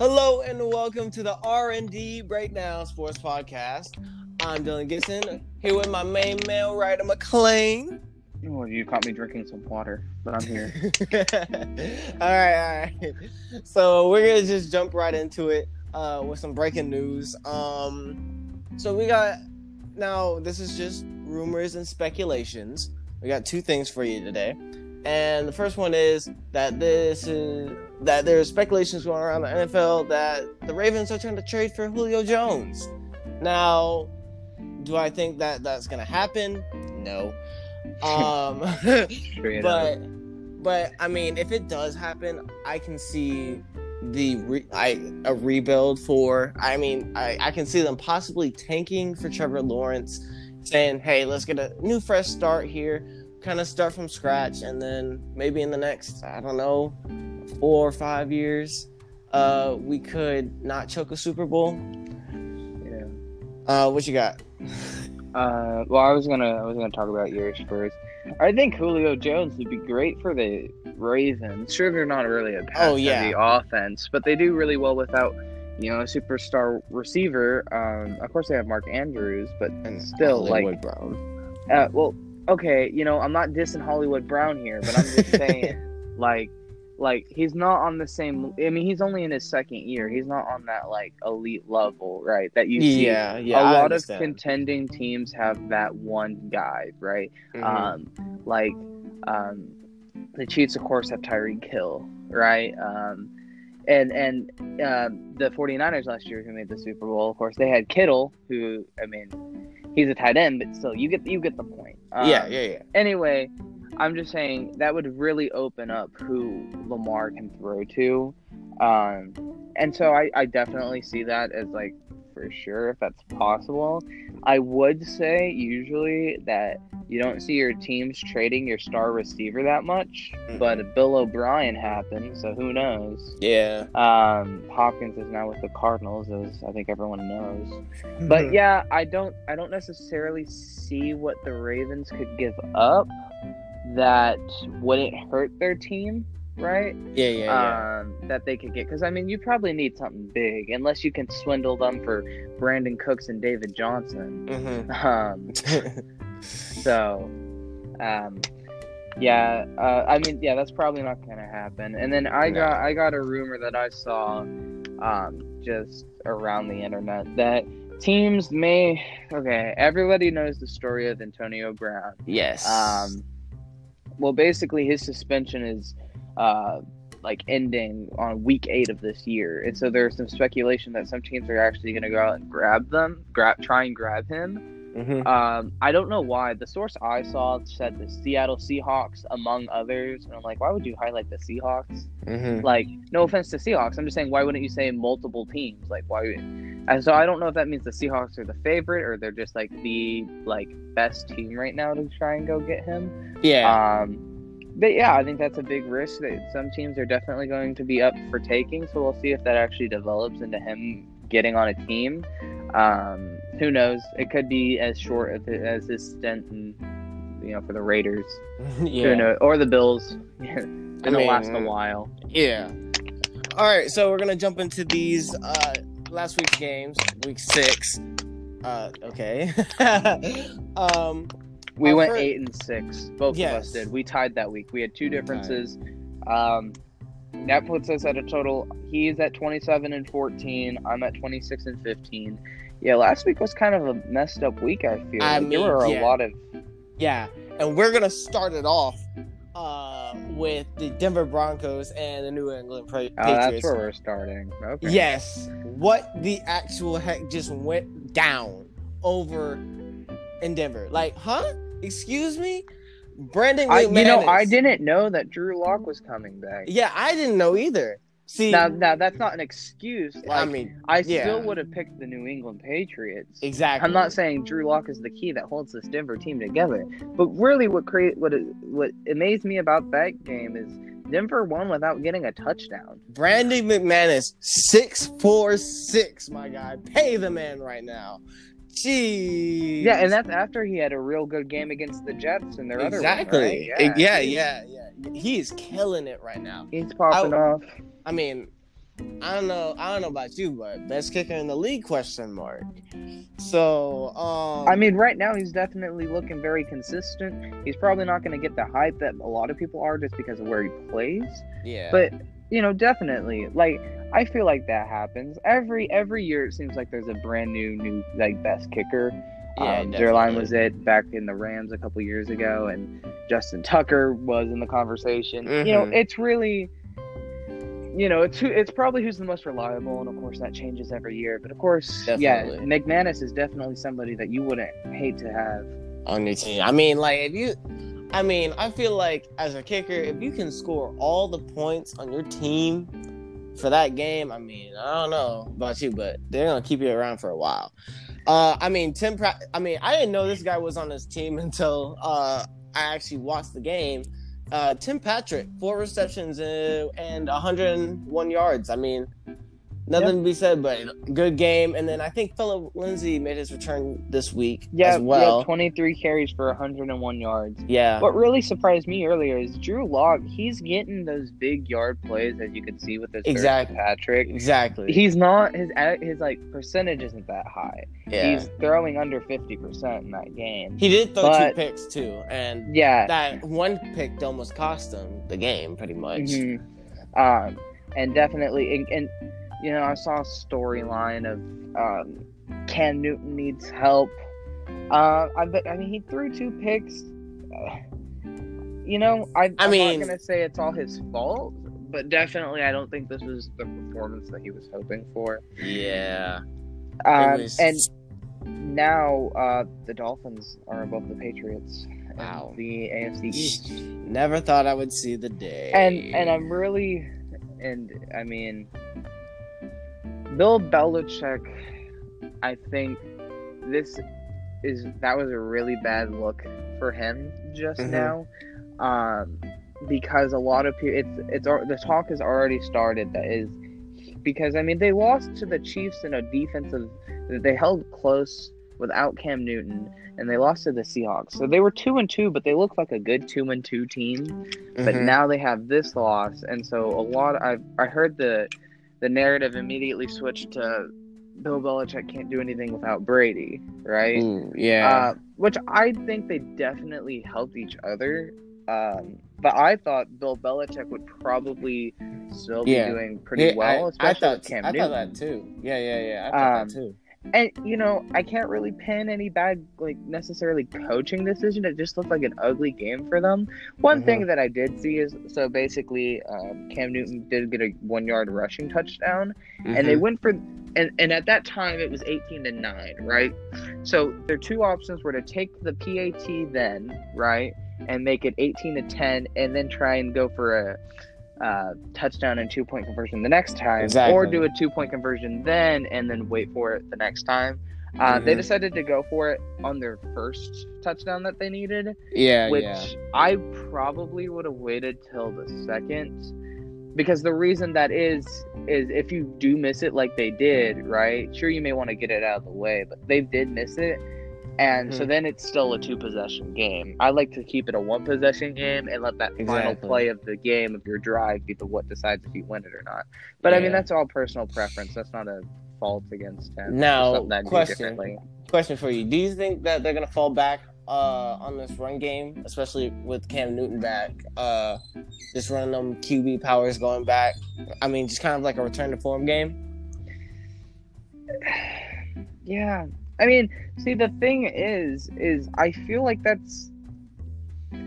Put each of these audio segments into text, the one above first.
Hello and welcome to the R and D Breakdown Sports Podcast. I'm Dylan Gibson here with my main man Ryder McLean. Well, you caught me drinking some water, but I'm here. all right, all right. So we're gonna just jump right into it uh, with some breaking news. Um, so we got now. This is just rumors and speculations. We got two things for you today, and the first one is that this is that there's speculations going around the NFL that the Ravens are trying to trade for Julio Jones. Now, do I think that that's gonna happen? No. Um, but but I mean, if it does happen, I can see the re- I a rebuild for. I mean, I I can see them possibly tanking for Trevor Lawrence, saying, "Hey, let's get a new fresh start here." Kind of start from scratch, and then maybe in the next, I don't know, four or five years, uh, we could not choke a Super Bowl. Yeah. Uh, what you got? Uh, well, I was gonna I was gonna talk about yours first. I think Julio Jones would be great for the Ravens. Sure, they're not really a pass Oh, yeah. heavy offense, but they do really well without you know a superstar receiver. Um, of course they have Mark Andrews, but And still, like, Brown. uh, well, okay, you know I'm not dissing Hollywood Brown here, but I'm just saying, like, like he's not on the same. I mean, he's only in his second year. He's not on that like elite level, right? That you see Yeah, yeah. a I lot of contending teams have that one guy, right? Mhm. Um, like um, the Chiefs, of course, have Tyreek Hill, right? Um, and and uh, the 49ers last year, who made the Super Bowl, of course, they had Kittle, who I mean, he's a tight end, but still, you get you get the point. Um, yeah, yeah, yeah. Anyway, I'm just saying that would really open up who Lamar can throw to. Um, and so I, I definitely see that as like for sure if that's possible. I would say usually that you don't see your teams trading your star receiver that much, but Bill O'Brien happened, so who knows? Yeah. Um, Hopkins is now with the Cardinals, as I think everyone knows. But yeah, I don't I don't necessarily see what the Ravens could give up that wouldn't hurt their team, right? yeah, yeah, yeah. Um, that they could get because I mean you probably need something big unless you can swindle them for Brandin Cooks and David Johnson. Mhm. Um, so, um, yeah, uh, I mean yeah, that's probably not gonna happen. And then I No. got I got a rumor that I saw, um, just around the internet that teams may okay everybody knows the story of Antonio Brown. yes. Um, well, basically, his suspension is uh, like ending on week eight of this year, and so there's some speculation that some teams are actually going to go out and grab them, grab, try and grab him. Mhm. Um, I don't know why. The source I saw said the Seattle Seahawks, among others, and I'm like, why would you highlight the Seahawks? Mhm. Like, no offense to Seahawks, I'm just saying, why wouldn't you say multiple teams? Like, why? And so I don't know if that means the Seahawks are the favorite or they're just like the like best team right now to try and go get him. Yeah. Um, but yeah, I think that's a big risk that some teams are definitely going to be up for taking. So we'll see if that actually develops into him getting on a team. Um, who knows? It could be as short as, as his stint, in, you know, for the Raiders. yeah. Who knows? Or the Bills. It'll mean, last a while. Yeah. All right, so we're gonna jump into these uh last week's games, week six. Uh, okay. um, We went eight and six. Both of us did. We tied that week. We had two differences. Um, that puts us at a total. He's at twenty-seven and fourteen. I'm at twenty-six and fifteen. Yeah, last week was kind of a messed up week. I feel. I Like, mean, there were a lot of. yeah, and we're gonna start it off uh with the Denver Broncos and the New England Pra- Oh, that's Patriots. where we're starting. Okay. Yes, what the actual heck just went down over in Denver? Like, huh? Excuse me, Brandon. I, you know, I didn't know that Drew Lock was coming back. Yeah, I didn't know either. See, Now, now that's not an excuse. Like, I mean, I mean, still would have picked the New England Patriots. exactly. I'm not saying Drew Lock is the key that holds this Denver team together, but really, what create what what amazed me about that game is Denver won without getting a touchdown. Brandon McManus, six four six. My guy, pay the man right now. Jeez. Yeah, and that's after he had a real good game against the Jets and their other exactly. right? yeah, yeah, yeah, yeah. He is killing it right now. He's popping I- off. I mean, I don't know. I don't know about you, but best kicker in the league? Question mark. So, um, I mean, right now he's definitely looking very consistent. He's probably not going to get the hype that a lot of people are just because of where he plays. yeah, But you know, definitely, like I feel like that happens every every year. It seems like there's a brand new new like best kicker. yeah, um, Zuerlein was it back in the Rams a couple years ago, and Justin Tucker was in the conversation. You know, Mhm. it's really, you know, it's who, it's probably who's the most reliable, and of course that changes every year. But of course, yeah, McManus is definitely somebody that you wouldn't hate to have. on your team. I mean, like if you, I mean, I feel like as a kicker, if you can score all the points on your team for that game, I mean, I don't know about you, but they're gonna keep you around for a while. Uh, I mean, Tim. I mean, I didn't know this guy was on this team until uh, I actually watched the game. Uh, Tim Patrick, four receptions and, and 101 yards. I mean, nothing to be said, but good game. And then I think Philip Lindsay made his return this week Yeah, as well. yeah, 23 carries for 101 yards. Yeah. What really surprised me earlier is Drew Lock. He's getting those big yard plays, as you can see with his Exactly. Patrick. Exactly. He's not his his like percentage isn't that high. yeah. He's throwing under 50 percent in that game. he did throw but- two picks too, and yeah. that one pick almost cost him the game, pretty much. Mhm. Um, and definitely, and, and you know, I saw a storyline of um, Cam Newton needs help. Uh, I. I mean, he threw two picks. You know, I, I I'm mean- not gonna say it's all his fault, but definitely, I don't think this was the performance that he was hoping for. Yeah. Um, was- and now uh, the Dolphins are above the Patriots. in Wow. The AFC East. Never thought I would see the day. and and I'm really and I mean Bill Belichick I think this is that was a really bad look for him just Mhm. now um because a lot of people it's it's the talk has already started that is because I mean they lost to the Chiefs in a defensive they held close without Cam Newton and they lost to the Seahawks so they were 2 and 2 but they looked like a good 2 and 2 team but Mhm. now they have this loss, and so a lot. I I heard the the narrative immediately switched to Bill Belichick can't do anything without Brady, right? Ooh, yeah. Uh, which I think they definitely helped each other. Um, but I thought Bill Belichick would probably still be Yeah. doing pretty Yeah, well, I, I especially thought with Cam I Newton. thought that too. Yeah, yeah, yeah. I thought Um, that too. And you know, I can't really pin any bad, like necessarily coaching decision. It just looked like an ugly game for them. One Mhm. thing that I did see is so basically, um, Cam Newton did get a one-yard rushing touchdown, and they Mhm. went for, and and at that time it was eighteen to nine, right? So their two options were to take the PAT then, right, and make it eighteen to ten, and then try and go for a. Uh, touchdown and two point conversion the next time, or do a two point conversion then and then wait for it the next time. Uh, They Mhm. decided to go for it on their first touchdown that they needed, yeah, which yeah. I probably would have waited till the second. Because the reason that is, is if you do miss it like they did, right? Sure, you may want to get it out of the way, but they did miss it. And so Mhm. then it's still a two possession game. I like to keep it a one possession game and let that final play of the game of your drive be the what decides if you win it or not. But I mean, that's all personal preference. That's not a fault against him. Now, question. Question for you: Do you think that they're gonna fall back uh, on this run game, especially with Cam Newton back? Uh, just running them QB powers going back. I mean, just kind of like a return to form game. Yeah. I mean, see the thing is is I feel like that's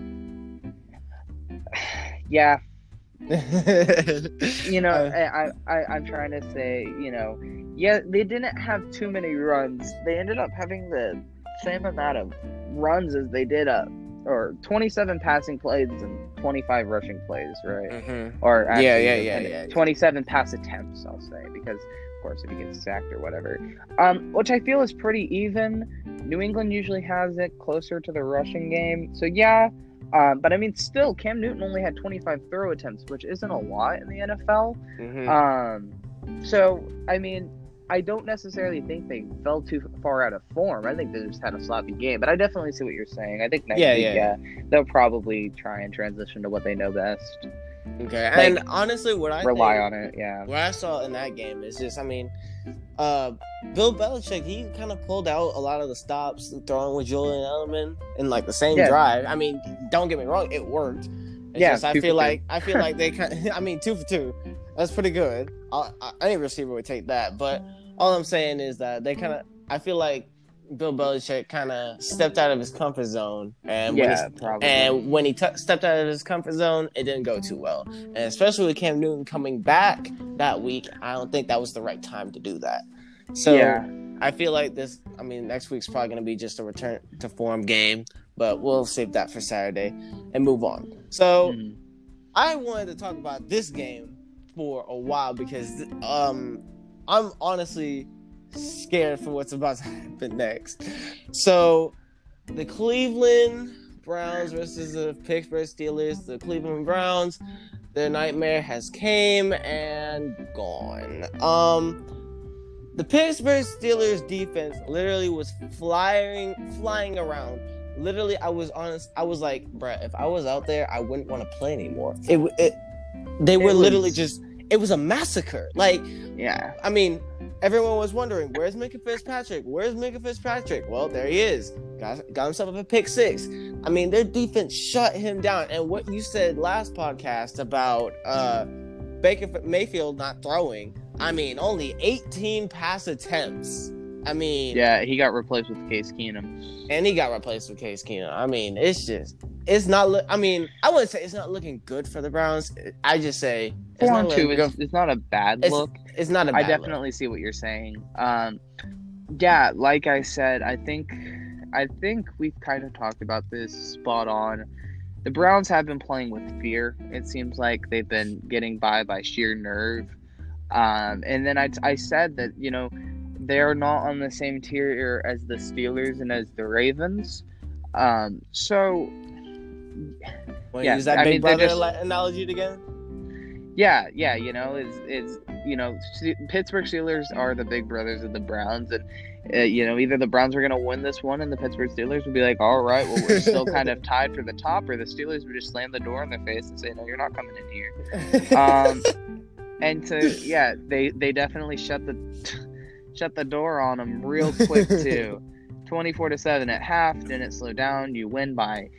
yeah, you know, Uh, I, I I- I'm trying to say, you know, yeah, they didn't have too many runs. They ended up having the same amount of runs as they did uh or 27 passing plays and 25 rushing plays, right? mhm. Or actually, Yeah, yeah, yeah, yeah, yeah. 27 pass attempts, I'll say, because course if he gets sacked or whatever, um, which I feel is pretty even. New England usually has it closer to the rushing game, so yeah. Um, but I mean, still, Cam Newton only had 25 throw attempts, which isn't a lot in the NFL. Mhm. Um, so I mean, I don't necessarily think they fell too far out of form. I think they just had a sloppy game. But I definitely see what you're saying. I think next Yeah, week, yeah. yeah, they'll probably try and transition to what they know best. Okay, Like, and honestly, what I Rely think, on it. Yeah. what I saw in that game is just, I mean, uh, Bill Belichick, he kind of pulled out a lot of the stops throwing with Julian Edelman in like the same Yeah. drive. I mean, don't get me wrong, it worked. It's Yeah, just, I two feel two. like I feel like they kind. I mean, two for two, that's pretty good. I, I, any receiver would take that, but all I'm saying is that they kind of. I feel like Bill Belichick kind of stepped out of his comfort zone, and when he yeah, probably. and when he t- stepped out of his comfort zone, it didn't go too well. And especially with Cam Newton coming back that week, I don't think that was the right time to do that. So yeah. I feel like this. I mean, next week's probably going to be just a return to form game, but we'll save that for Saturday and move on. So Mhm. I wanted to talk about this game for a while because um, I'm honestly scared for what's about to happen next. So the Cleveland Browns versus the Pittsburgh Steelers. The Cleveland Browns, their nightmare has came and gone. Um, the Pittsburgh Steelers defense literally was flying, flying around. Literally, I was honest. I was like, bruh, if I was out there, I wouldn't want to play anymore. It, it they were It literally just. It was a massacre. Like, Yeah. I mean, everyone was wondering, where's Minkah Fitzpatrick? Where's Minkah Fitzpatrick? Well, there he is. Got, got himself up a pick six. I mean, their defense shut him down. And what you said last podcast about uh, Baker Mayfield not throwing, I mean, only 18 pass attempts. I mean, Yeah, he got replaced with Case Keenum. and he got replaced with Case Keenum. I mean, it's just, it's not. Look, I mean, I wouldn't say it's not looking good for the Browns. I just say it's not two is it's not a bad It's- look. It's not a I bad look. definitely see what you're saying. Um, yeah, like I said, I think I think we've kind of talked about this spot on. The Browns have been playing with fear. It seems like they've been getting by by sheer nerve. Um, and then I, I said that you know they're not on the same tier as the Steelers and as the Ravens. Um, so Want to Yeah, use that I big mean, brother just- analogy again? Yeah, yeah, you know, is is you know, Pittsburgh Steelers are the big brothers of the Browns, and uh, you know, either the Browns are going to win this one, and the Pittsburgh Steelers would be like, all right, well, we're still kind of tied for the top, or the Steelers would just slam the door in their face and say, no, you're not coming in here. Um, and so, yeah, they they definitely shut the shut the door on them real quick too. Twenty-four to seven at half, didn't slow down. You win by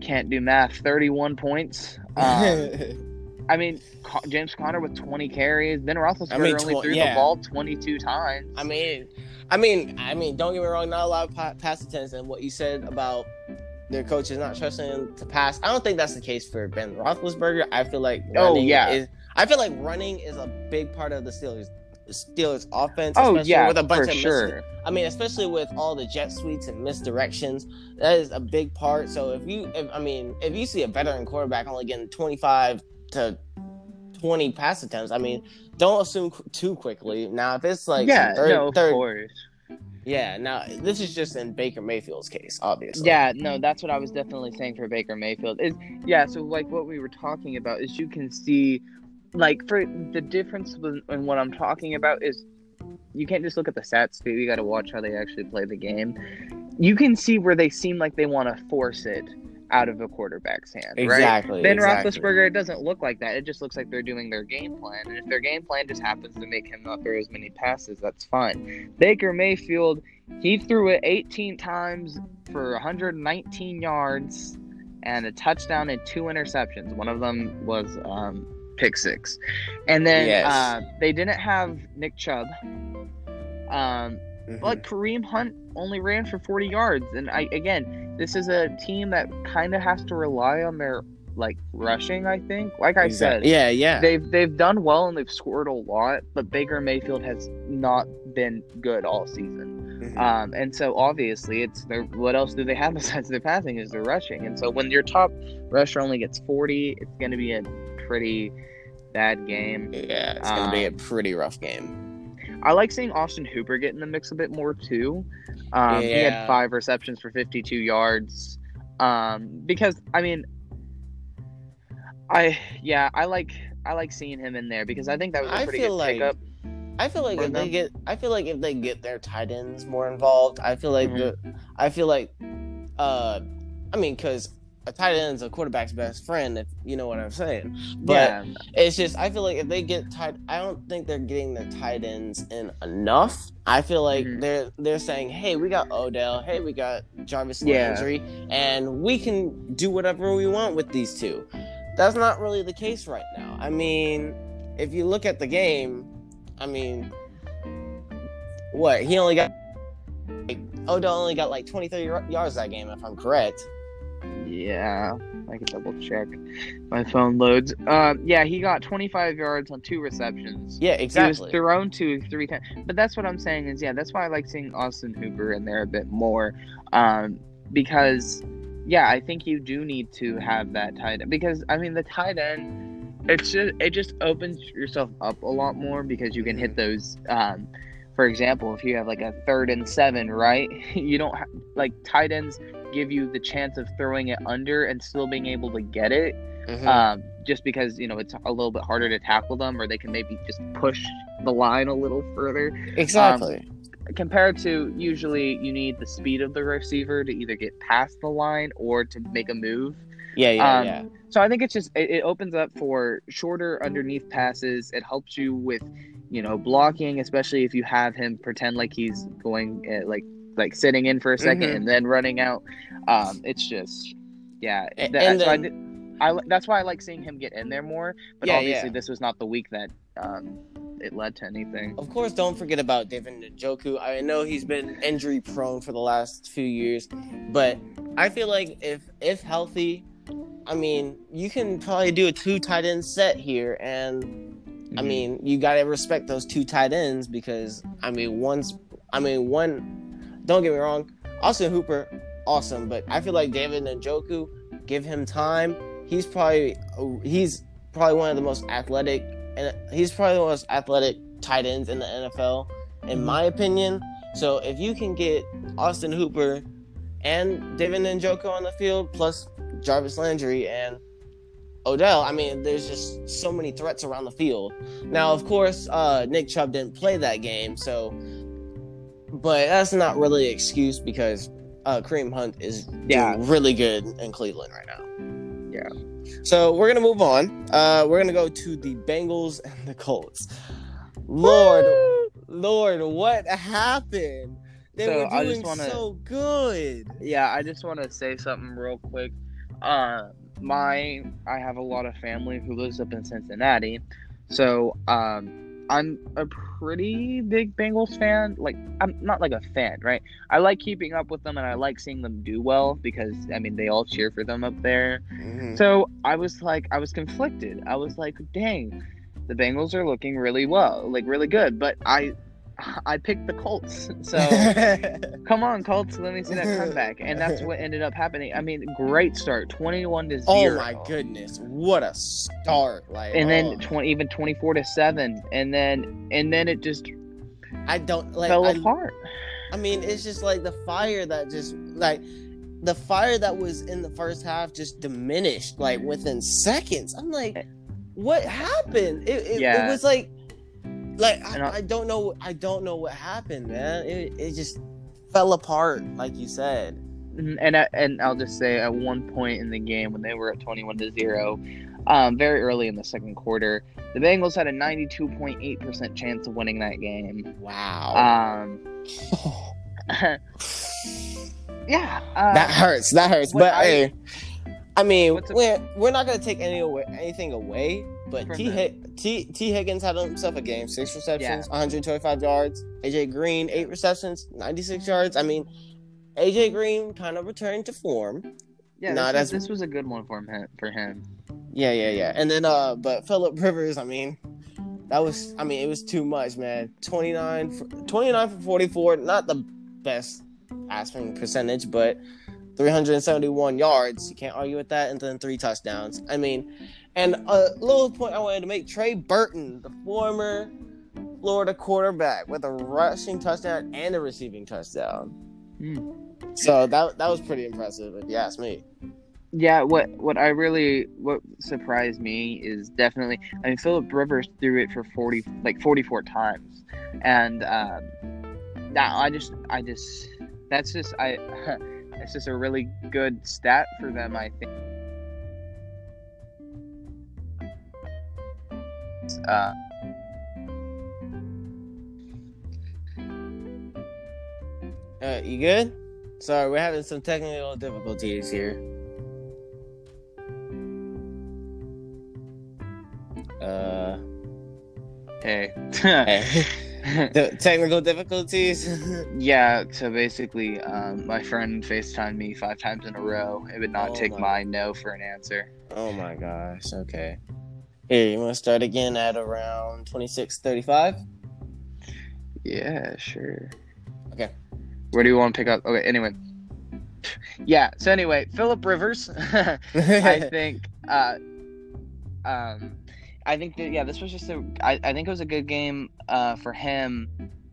can't do math, thirty-one points. Um, I mean, James Conner with 20 carries. Ben Roethlisberger I mean, only threw yeah. the ball 22 times. I mean, I mean, I mean, don't get me wrong. Not a lot of pa- pass attempts, and what you said about their coaches not trusting him to pass. I don't think that's the case for Ben Roethlisberger. I feel like Oh, yeah. is, I feel like running is a big part of the Steelers. Steelers offense, oh especially yeah, with a bunch for of mis- sure. I mean, especially with all the jet sweeps and misdirections, that is a big part. So if you, if, I mean, if you see a veteran quarterback only getting 25 to 20 pass attempts, I mean, don't assume qu- too quickly. Now, if it's like yeah, third, no, of third, course. yeah. Now this is just in Baker Mayfield's case, obviously. Yeah, no, that's what I was definitely saying for Baker Mayfield. Is yeah, so like what we were talking about is you can see, like for the difference in what I'm talking about is you can't just look at the stats too. You got to watch how they actually play the game. You can see where they seem like they want to force it out of a quarterback's hand, right? exactly. Ben exactly. Roethlisberger, it doesn't look like that. It just looks like they're doing their game plan. And if their game plan just happens to make him not throw as many passes, that's fine. Baker Mayfield, he threw it 18 times for 119 yards and a touchdown and two interceptions. One of them was um, pick six. And then Yes. uh, they didn't have Nick Chubb. Um, Mhm. like Kareem Hunt only ran for 40 yards, and I again, this is a team that kind of has to rely on their like rushing. I think, like I said, yeah, yeah. they've they've done well and they've scored a lot, but Baker Mayfield has not been good all season. Mhm. Um, and so obviously, it's their what else do they have besides their passing is their rushing. And so when your top rusher only gets 40, it's going to be a pretty bad game. yeah, it's gonna be a um, pretty rough game. I like seeing Austin Hooper get in the mix a bit more too. Um, He had five receptions for 52 yards. Um, because I mean, I yeah, I like I like seeing him in there because I think that was a I pretty feel good like- pickup. I feel like if they get, I feel like if they get their tight ends more involved, I feel like Mhm. the, I feel like, uh, I mean, because a tight end's a quarterback's best friend, if you know what I'm saying. But yeah, it's just, I feel like if they get tight, I don't think they're getting their tight ends in enough. I feel like Mhm. they're they're saying, hey, we got Odell, hey, we got Jarvis Yeah. Landry, and we can do whatever we want with these two. That's not really the case right now. I mean, if you look at the game, I mean, what he only got like, Odell only got like 20 30 y- yards that game if I'm correct. Yeah. I can double check. My phone loads. Um, yeah, he got 25 yards on two receptions. Yeah, exactly. He was thrown to three times. But that's what I'm saying is, yeah, that's why I like seeing Austin Hooper in there a bit more. Um, because, yeah, I think you do need to have that tight end. Because, I mean, the tight end, it's just, it just opens yourself up a lot more because you can hit those. Um, for example, if you have like a third and seven, right? You don't have like tight ends give you the chance of throwing it under and still being able to get it Mhm. um, just because you know it's a little bit harder to tackle them, or they can maybe just push the line a little further. exactly. Compared to usually, you need the speed of the receiver to either get past the line or to make a move. yeah, yeah, um, yeah. So I think it's just it, it opens up for shorter underneath passes. It helps you with you know blocking, especially if you have him pretend like he's going uh, like like sitting in for a 2nd Mhm. and then running out. Um, it's just yeah. That- I then- did- I li- that's why I like seeing him get in there more. But Yeah, obviously, yeah. this was not the week that um, it led to anything. Of course, don't forget about David Njoku. I know he's been injury prone for the last few years, but I feel like if if healthy, I mean, you can probably do a two tight end set here, and I Mhm. mean, you gotta respect those two tight ends because I mean, one's, I mean, one. Don't get me wrong, Austin Hooper, awesome, but I feel like David Njoku, give him time. He's probably he's probably one of the most athletic, and he's probably the most athletic tight ends in the NFL, in Mhm. my opinion. So if you can get Austin Hooper and David Njoku on the field, plus Jarvis Landry and Odell, I mean, there's just so many threats around the field. Now, of course, uh, Nick Chubb didn't play that game, so, but that's not really an excuse because uh, Kareem Hunt is Yeah. really good in Cleveland right now. Yeah. So we're gonna move on. Uh, we're gonna go to the Bengals and the Colts. Lord, Lord, what happened? They So, were doing wanna- so good. Yeah, I just want to say something real quick. Uh, my I have a lot of family who lives up in Cincinnati, so um, I'm a pretty big Bengals fan. Like I'm not like a fan, right? I like keeping up with them and I like seeing them do well because I mean they all cheer for them up there. Mhm. So I was like, I was conflicted. I was like, dang, the Bengals are looking really well, like really good. But I, I picked the Colts. So come on, Colts, let me see that comeback. And that's what ended up happening. I mean, great start, twenty-one to oh zero. my goodness, what a start! Like, And oh, then twenty, even twenty-four to seven, and then and then it just I don't like. fell I, apart. I mean, it's just like the fire that just like the fire that was in the first half just diminished like within seconds. I'm like, eh. what happened? It, it, Yeah. it was like, like I, I- I don't know. I don't know what happened, man. It, it just fell apart, like you said. Mhm, and I- and I'll just say at one point in the game when they were at 21 to 0 um, very early in the second quarter the Bengals had a 92.8% chance of winning that game Wow. um, yeah uh, that hurts. That hurts. But I- hey, I mean, we're we're not gonna take any away, anything away. But T, them. T T Higgins had himself a game: six receptions, 125 yards. AJ Green, eight receptions, 96 yards. I mean, AJ Green kind of returned to form. yeah Nah, this, was, this was a good one for him for him Yeah, yeah, yeah. And then, uh, but Philip Rivers, I mean, that was, I mean, it was too much, man. 29, for, 29 for 44, not the best passing percentage, but 371 yards. You can't argue with that. And then three touchdowns. I mean, and a little point I wanted to make Trey Burton, the former Florida quarterback, with a rushing touchdown and a receiving touchdown. Hmm. So that that was pretty impressive, if you ask me. Yeah, what what I really what surprised me is definitely I mean Philip Rivers threw it for forty like forty four times, and um, that I just I just that's just I it's just a really good stat for them I think. Uh, Uh, you good? Sorry, we're having some technical difficulties here. Uh, hey. hey. the technical difficulties. yeah, so basically, um, my friend FaceTimed me five times in a row. It would not Oh take my- my no for an answer. oh my gosh. Okay. Here, you want to start again at around twenty six thirty five? Yeah, sure. Okay. Where do you want to pick up? Okay, anyway. Yeah, so anyway, Philip Rivers, I think, uh, um, I think that, yeah, this was just a, I, I think it was a good game, uh, for him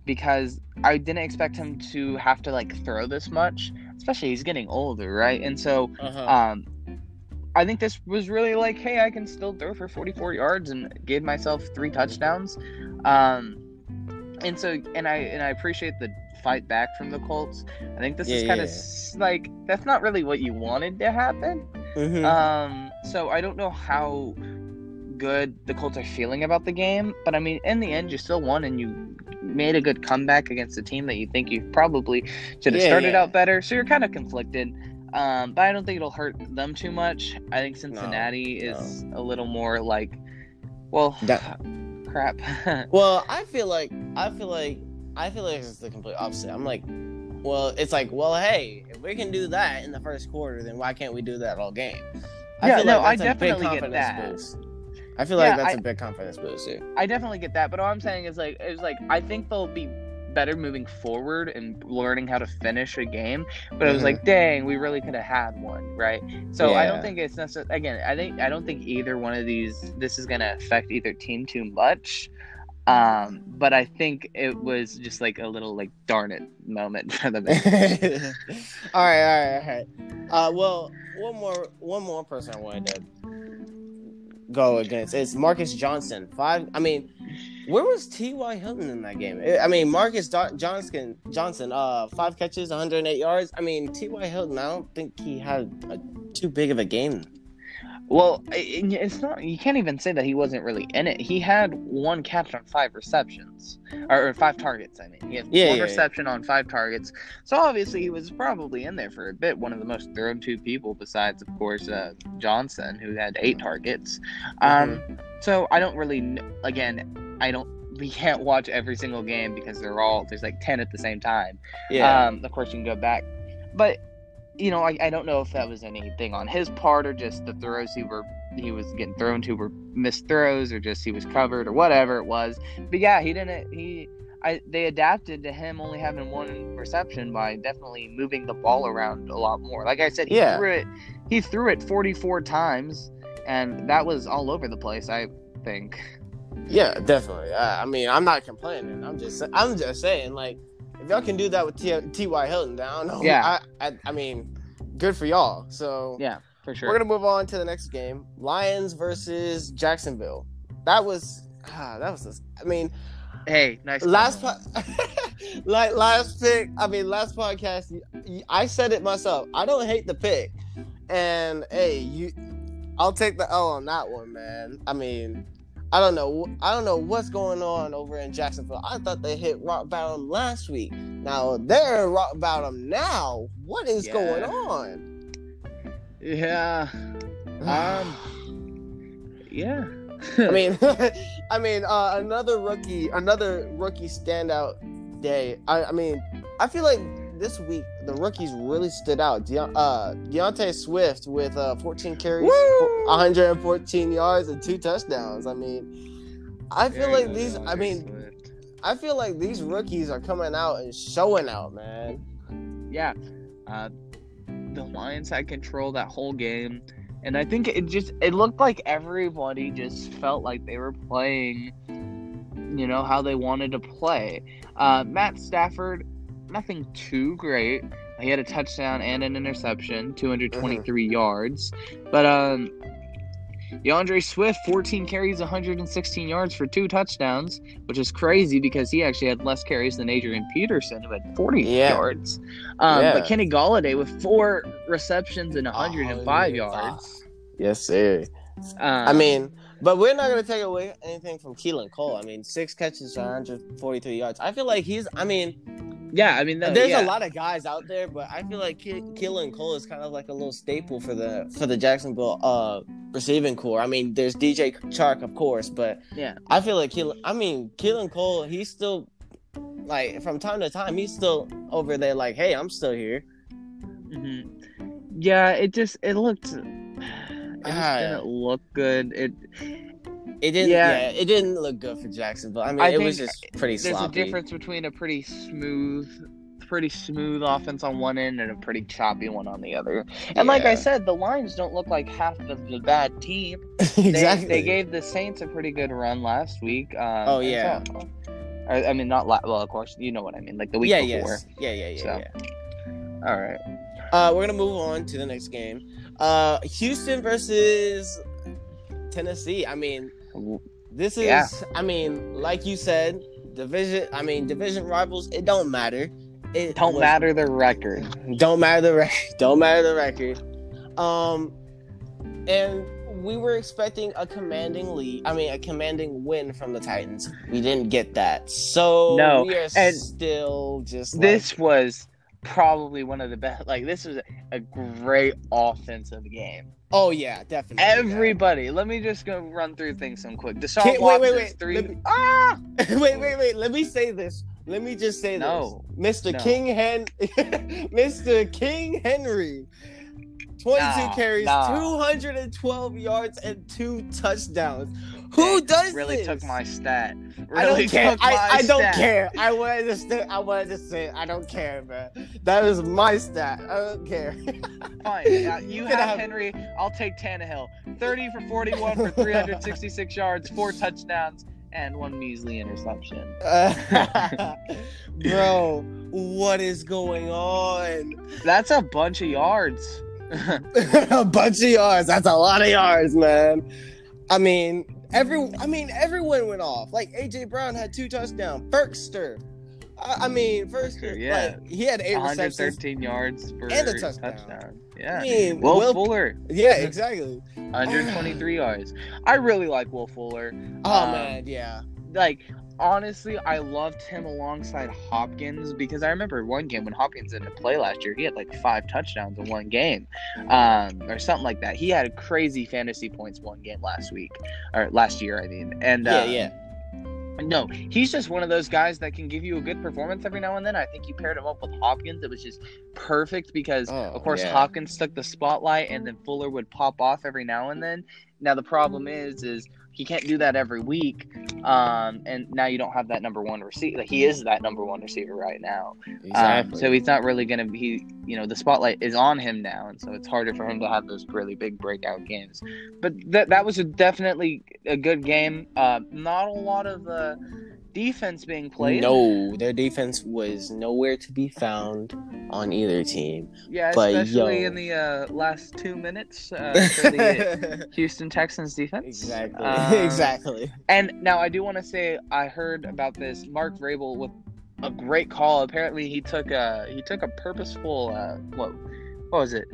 because I didn't expect him to have to, like, throw this much, especially he's getting older, right? And so, uh-huh. um, I think this was really like, hey, I can still throw for 44 yards and gave myself three touchdowns. Um, and so, and I and I appreciate the fight back from the Colts. I think this is Yeah, kind yeah. of like that's not really what you wanted to happen. Mhm. Um, so I don't know how good the Colts are feeling about the game, but I mean, in the end, you still won and you made a good comeback against a team that you think you probably should have Yeah, started yeah. out better. So you're kind of conflicted. Um, but I don't think it'll hurt them too much. I think Cincinnati no. is a little more like, well, That- crap. Well, I feel like I feel like I feel like it's the complete opposite. I'm like, well, it's like, well, hey, if we can do that in the first quarter, then why can't we do that all game? Yeah, no, I that's a big definitely get that. Boost. I feel like that's I- a big confidence boost too. I definitely get that, but all I'm saying is like it's like I think they'll be better moving forward and learning how to finish a game. But it was Mhm. like, dang, we really could have had one, right? So I don't think it's necessary. Again, I think I don't think either one of these this is gonna affect either team too much. Um, but I think it was just like a little like darn it moment for the Bengals. all right, all right, all right. Uh, well, one more, one more person I wanted to go against It's Marcus Johnson. Five. I mean, where was T.Y. Hilton in that game? I mean, Marcus Do- Johnson, Johnson, uh, five catches, 108 yards. I mean, T.Y. Hilton. I don't think he had a, too big of a game. Well, it's not. You can't even say that he wasn't really in it. He had one catch on five receptions, or, or five targets. I mean, he had Yeah, one yeah, reception on five targets. So obviously, he was probably in there for a bit. One of the most thrown to people, besides, of course, uh, Johnson, who had eight targets. Um, so I don't really. Again, I don't. We can't watch every single game because they're all there's like ten at the same time. Yeah. Um, of course, you can go back, but you know, I, I don't know if that was anything on his part or just the throws he were he was getting thrown to were missed throws or just he was covered or whatever it was. But yeah, he didn't. He I they adapted to him only having one reception by definitely moving the ball around a lot more. Like I said, he Yeah. threw it he threw it 44 times, and that was all over the place. I think. Yeah, definitely. I, I mean, I'm not complaining. I'm just, I'm just saying, like, if y'all can do that with T- T.Y. Hilton, I don't know. Yeah. I, I, I mean, good for y'all. So Yeah, for sure. we're gonna move on to the next game: Lions versus Jacksonville. That was, ah, that was. Just, I mean, Hey, nice. last po- like last pick. I mean, last podcast. I said it myself. I don't hate the pick, and hey, you, I'll take the L on that one, man. I mean, I don't know. I don't know what's going on over in Jacksonville. I thought they hit rock bottom last week. Now they're rock bottom now. What is Yeah. going on? Yeah. Um. Yeah. I mean, I mean, uh, another rookie, another rookie standout day. I, I mean, I feel like this week the rookies really stood out. De- uh, DeAndre Swift with uh, 14 carries, Woo! 114 yards, and two touchdowns. I mean, I feel like these. I mean, I feel like these rookies are coming out and showing out, man. yeah. Uh, the Lions had control that whole game, and I think it just it looked like everybody just felt like they were playing, you know, how they wanted to play. Uh, Matt Stafford, nothing too great. He had a touchdown and an interception, 223 yards. But um, DeAndre Swift, 14 carries, 116 yards for two touchdowns, which is crazy because he actually had less carries than Adrian Peterson, who had 40 Yeah. yards. Um, Yeah. But Kenny Golladay with four receptions and 105 105. yards. Yes, sir. Um, I mean, but we're not gonna take away anything from Keelan Cole. I mean, six catches for 143 yards. I feel like he's. I mean, yeah, I mean, no, there's yeah. a lot of guys out there, but I feel like Ke- Keelan Cole is kind of like a little staple for the for the Jacksonville uh receiving core. I mean, there's DJ Chark, of course, but Yeah. I feel like Keelan. I mean, Keelan Cole, he's still like from time to time, he's still over there. Like, hey, I'm still here. Mhm. Yeah, it just it looked. It just didn't look good. It It didn't. Yeah. Yeah. it didn't look good for Jacksonville. I mean, I it was just pretty smooth. there's sloppy. a difference between a pretty smooth, pretty smooth offense on one end and a pretty choppy one on the other. And like I said, the Lions don't look like half of the bad team. They, exactly. They gave the Saints a pretty good run last week. Um, Oh, yeah. so- I, I mean, not la- well, of course, you know what I mean. Like the week yeah, before. yes. yeah, yeah, yeah, So. yeah. All right. Uh, we're gonna move on to the next game. Uh, Houston versus Tennessee. I mean, this is. Yeah. I mean, like you said, division. I mean, division rivals. It don't matter. It Don't was- matter the record. Don't matter the record. Don't matter the record. Um, and we were expecting a commanding lead. I mean, a commanding win from the Titans. We didn't get that. So No, we are and still just like- This was probably one of the best. Like this was a great offensive game. Oh yeah, definitely. Everybody, let me just go run through things some quick. Deshaun Can't- wait, Watson, wait, wait. three. Me- Ah, wait, wait, wait. Let me say this. Let me just say No. this. Mr. No. King Hen Mr. King Henry. 22 Nah, carries, nah. 212 yards, and two touchdowns. Who does really this? took my stat. I Really don't care. I, I don't care. I wanted to say. I wanted to say. I don't care, man. That is my stat. I don't care. Fine. Uh, you have, have- Henry. I'll take Tannehill. 30 for 41 for 366 yards, four touchdowns, and one measly interception. Uh, bro, what is going on? That's a bunch of yards. a bunch of yards. That's a lot of yards, man. I mean, every. I mean, everyone went off. Like AJ Brown had two touchdowns. Ferkster. I, I mean, Ferkster. Yeah. Like, he had eight receptions. 113 yards for And a touchdown. Yeah. I mean, Will, Will. Fuller, yeah, exactly. 123 yards. I really like Will Fuller. Oh Um, man, yeah. Like, honestly, I loved him alongside Hopkins because I remember one game when Hopkins didn't play last year, he had like five touchdowns in one game, um, or something like that. He had crazy fantasy points one game last week, or last year, I mean. And Yeah, uh, yeah. No, he's just one of those guys that can give you a good performance every now and then. I think you paired him up with Hopkins. It was just perfect because, Oh, of course, yeah. Hopkins took the spotlight, and then Fuller would pop off every now and then. Now the problem is, is he can't do that every week, um, and now you don't have that number one receiver. Like, He is that number one receiver right now, um, so he's not really going to be. You know, the spotlight is on him now, and so it's harder for him to have those really big breakout games. But that that was a definitely a good game. Uh, not a lot of uh, defense being played. No, their defense was nowhere to be found on either team. Yeah, but especially yo. in the uh, last two minutes uh, for the Houston Texans defense. exactly. Um, exactly. And now I do want to say I heard about this Mark Vrabel with a great call. Apparently he took a he took a purposeful uh, what what was it?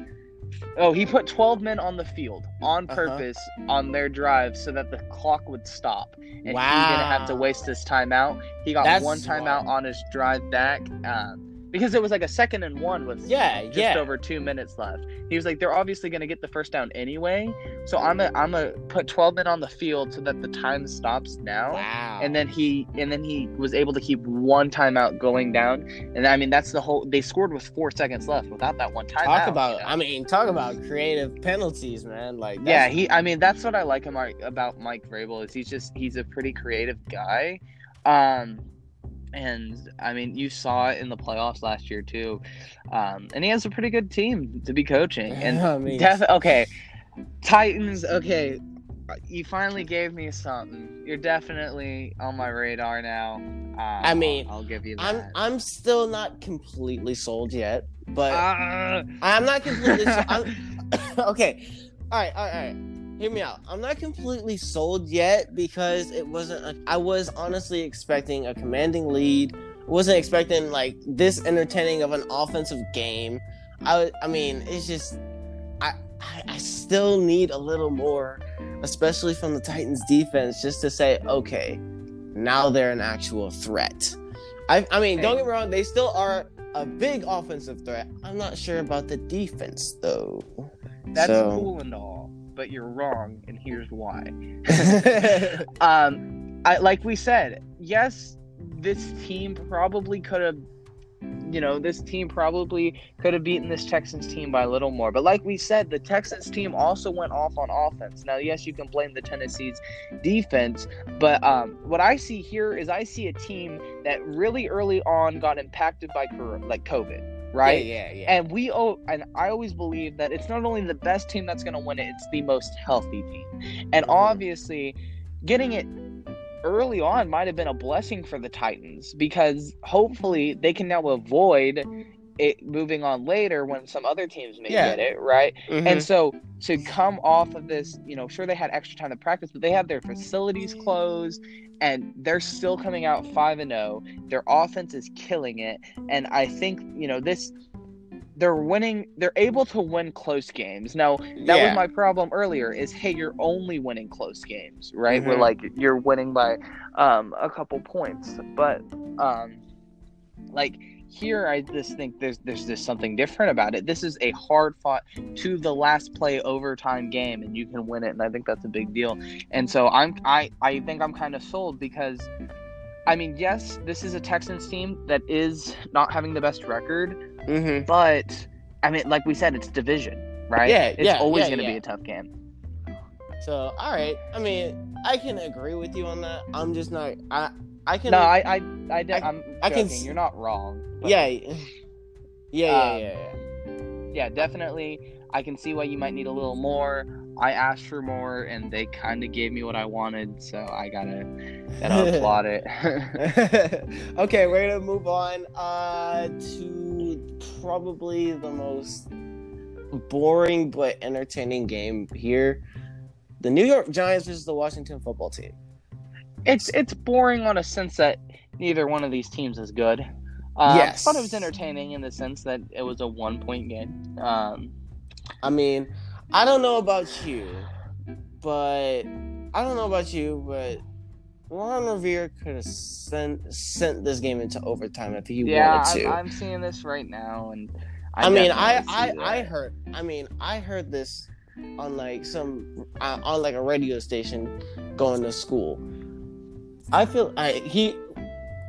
Oh, he put 12 men on the field on Uh-huh. purpose on their drive so that the clock would stop and he didn't have to waste his timeout. He got That's one timeout on his drive back um, because it was like a second and one with Yeah, just yeah. over two minutes left. He was like, they're obviously going to get the first down anyway, so I'm a I'm a put 12 men on the field so that the time stops now. Wow. And then he and then he was able to keep one timeout going down, and I mean that's the whole. They scored with four seconds left without that one timeout. talk about. you know? I mean, talk about creative penalties, man. Like, yeah, he. I mean, that's what I like him about Mike Vrabel is he's just he's a pretty creative guy, um, and I mean you saw it in the playoffs last year too, um, and he has a pretty good team to be coaching. And I mean, def- okay, Titans. Okay, you finally gave me something. You're definitely on my radar now. Uh, I mean, I'll, I'll give you that. I'm I'm still not completely sold yet, but Ah, I'm not completely. so- I'm, okay, all right, all right, all right. Hear me out. I'm not completely sold yet because it wasn't. A, I was honestly expecting a commanding lead. wasn't expecting like this entertaining of an offensive game. I I mean, it's just I I, still need a little more, especially from the Titans defense, just to say okay, now they're an actual threat. I I mean, don't get me wrong, they still are a big offensive threat. I'm not sure about the defense though. that's So- cool and all, but you're wrong, and here's why. um, I like we said, yes, this team probably could have, you know, this team probably could have beaten this Texans team by a little more. But like we said, the Texans team also went off on offense. Now, yes, you can blame the Tennessee's defense, but um, what I see here is I see a team that really early on got impacted by like COVID. Right, Yeah, yeah, yeah. and we oh, and I always believe that it's not only the best team that's going to win it; it's the most healthy team. And Mhm. obviously, getting it early on might have been a blessing for the Titans because hopefully they can now avoid it moving on later when some other teams may Yeah. get it right. Mhm. And so to come off of this, you know, sure they had extra time to practice, but they had their facilities closed and they're still coming out 5 and 0. Their offense is killing it and I think, you know, this they're winning they're able to win close games. Now, that Yeah. was my problem earlier is hey, you're only winning close games, right? Where Mhm. like you're winning by um a couple points. But um like here I just think there's there's just something different about it. This is a hard fought to the last play overtime game and you can win it and I think that's a big deal. And so I'm I I think I'm kind of sold because I mean, yes, this is a Texans team that is not having the best record, Mhm. but I mean, like we said, it's division, right? Yeah, it's yeah, always yeah, going to yeah. be a tough game. So, all right. I mean, I can agree with you on that. I'm just not. I I can. No, I, I, I, de- I- I'm I can You're not wrong. but yeah. Yeah. Yeah. Um, yeah. Yeah. yeah, definitely. I can see why you might need a little more. I asked for more, and they kind of gave me what I wanted, so I gotta, gotta applaud it. okay, we're gonna move on uh, to probably the most boring but entertaining game here: the New York Giants versus the Washington Football Team. It's it's boring on a sense that neither one of these teams is good. Um, Yes. but it was entertaining in the sense that it was a one point game. Um, I mean, I don't know about you, but I don't know about you, but Ron Rivera could have sent sent this game into overtime if he yeah, wanted to. I'm, I'm seeing this right now, and I, mean, I I, I heard. I mean, I heard this on like some uh, on like a radio station going to school. I feel I he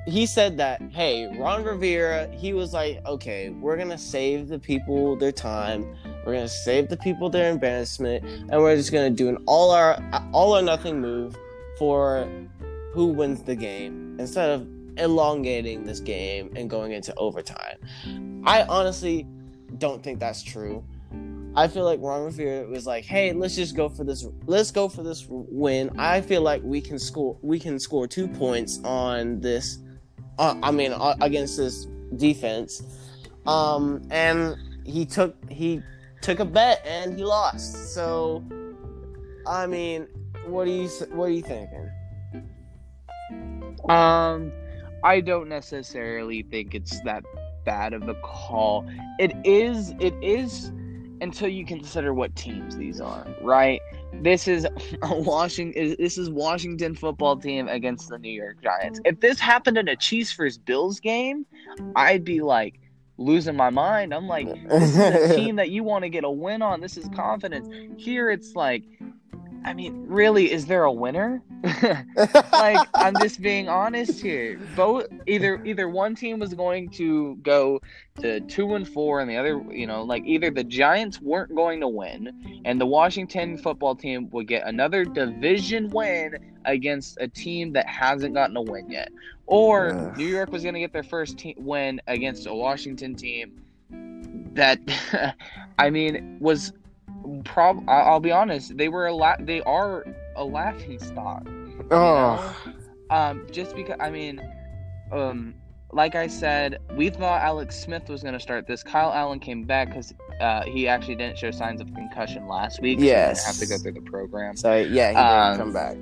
he said that hey Ron Rivera he was like okay we're gonna save the people their time we're gonna save the people their embarrassment and we're just gonna do an all our all or nothing move for who wins the game instead of elongating this game and going into overtime. I honestly don't think that's true. I feel like Ron Rivera was like, "Hey, let's just go for this. Let's go for this win. I feel like we can score. We can score two points on this. Uh, I mean, uh, against this defense." Um, and he took he took a bet and he lost. So, I mean, what do you what are you thinking? Um, I don't necessarily think it's that bad of a call. It is. It is until you consider what teams these are, right? This is a Washington. This is Washington football team against the New York Giants. If this happened in a Chiefs versus Bills game, I'd be like losing my mind. I'm like, this is a team that you want to get a win on. This is confidence. Here, it's like, I mean, really, is there a winner? like I'm just being honest here. Both either either one team was going to go to two and four, and the other, you know, like either the Giants weren't going to win, and the Washington football team would get another division win against a team that hasn't gotten a win yet, or Ugh. New York was going to get their first te- win against a Washington team that, I mean, was prob. I- I'll be honest, they were a lot. They are a laughing stock. Oh, Um, just because I mean, um, like I said, we thought Alex Smith was going to start this. Kyle Allen came back because uh, he actually didn't show signs of concussion last week. so he didn't have to go through the program. so yeah, he didn't Um, come back.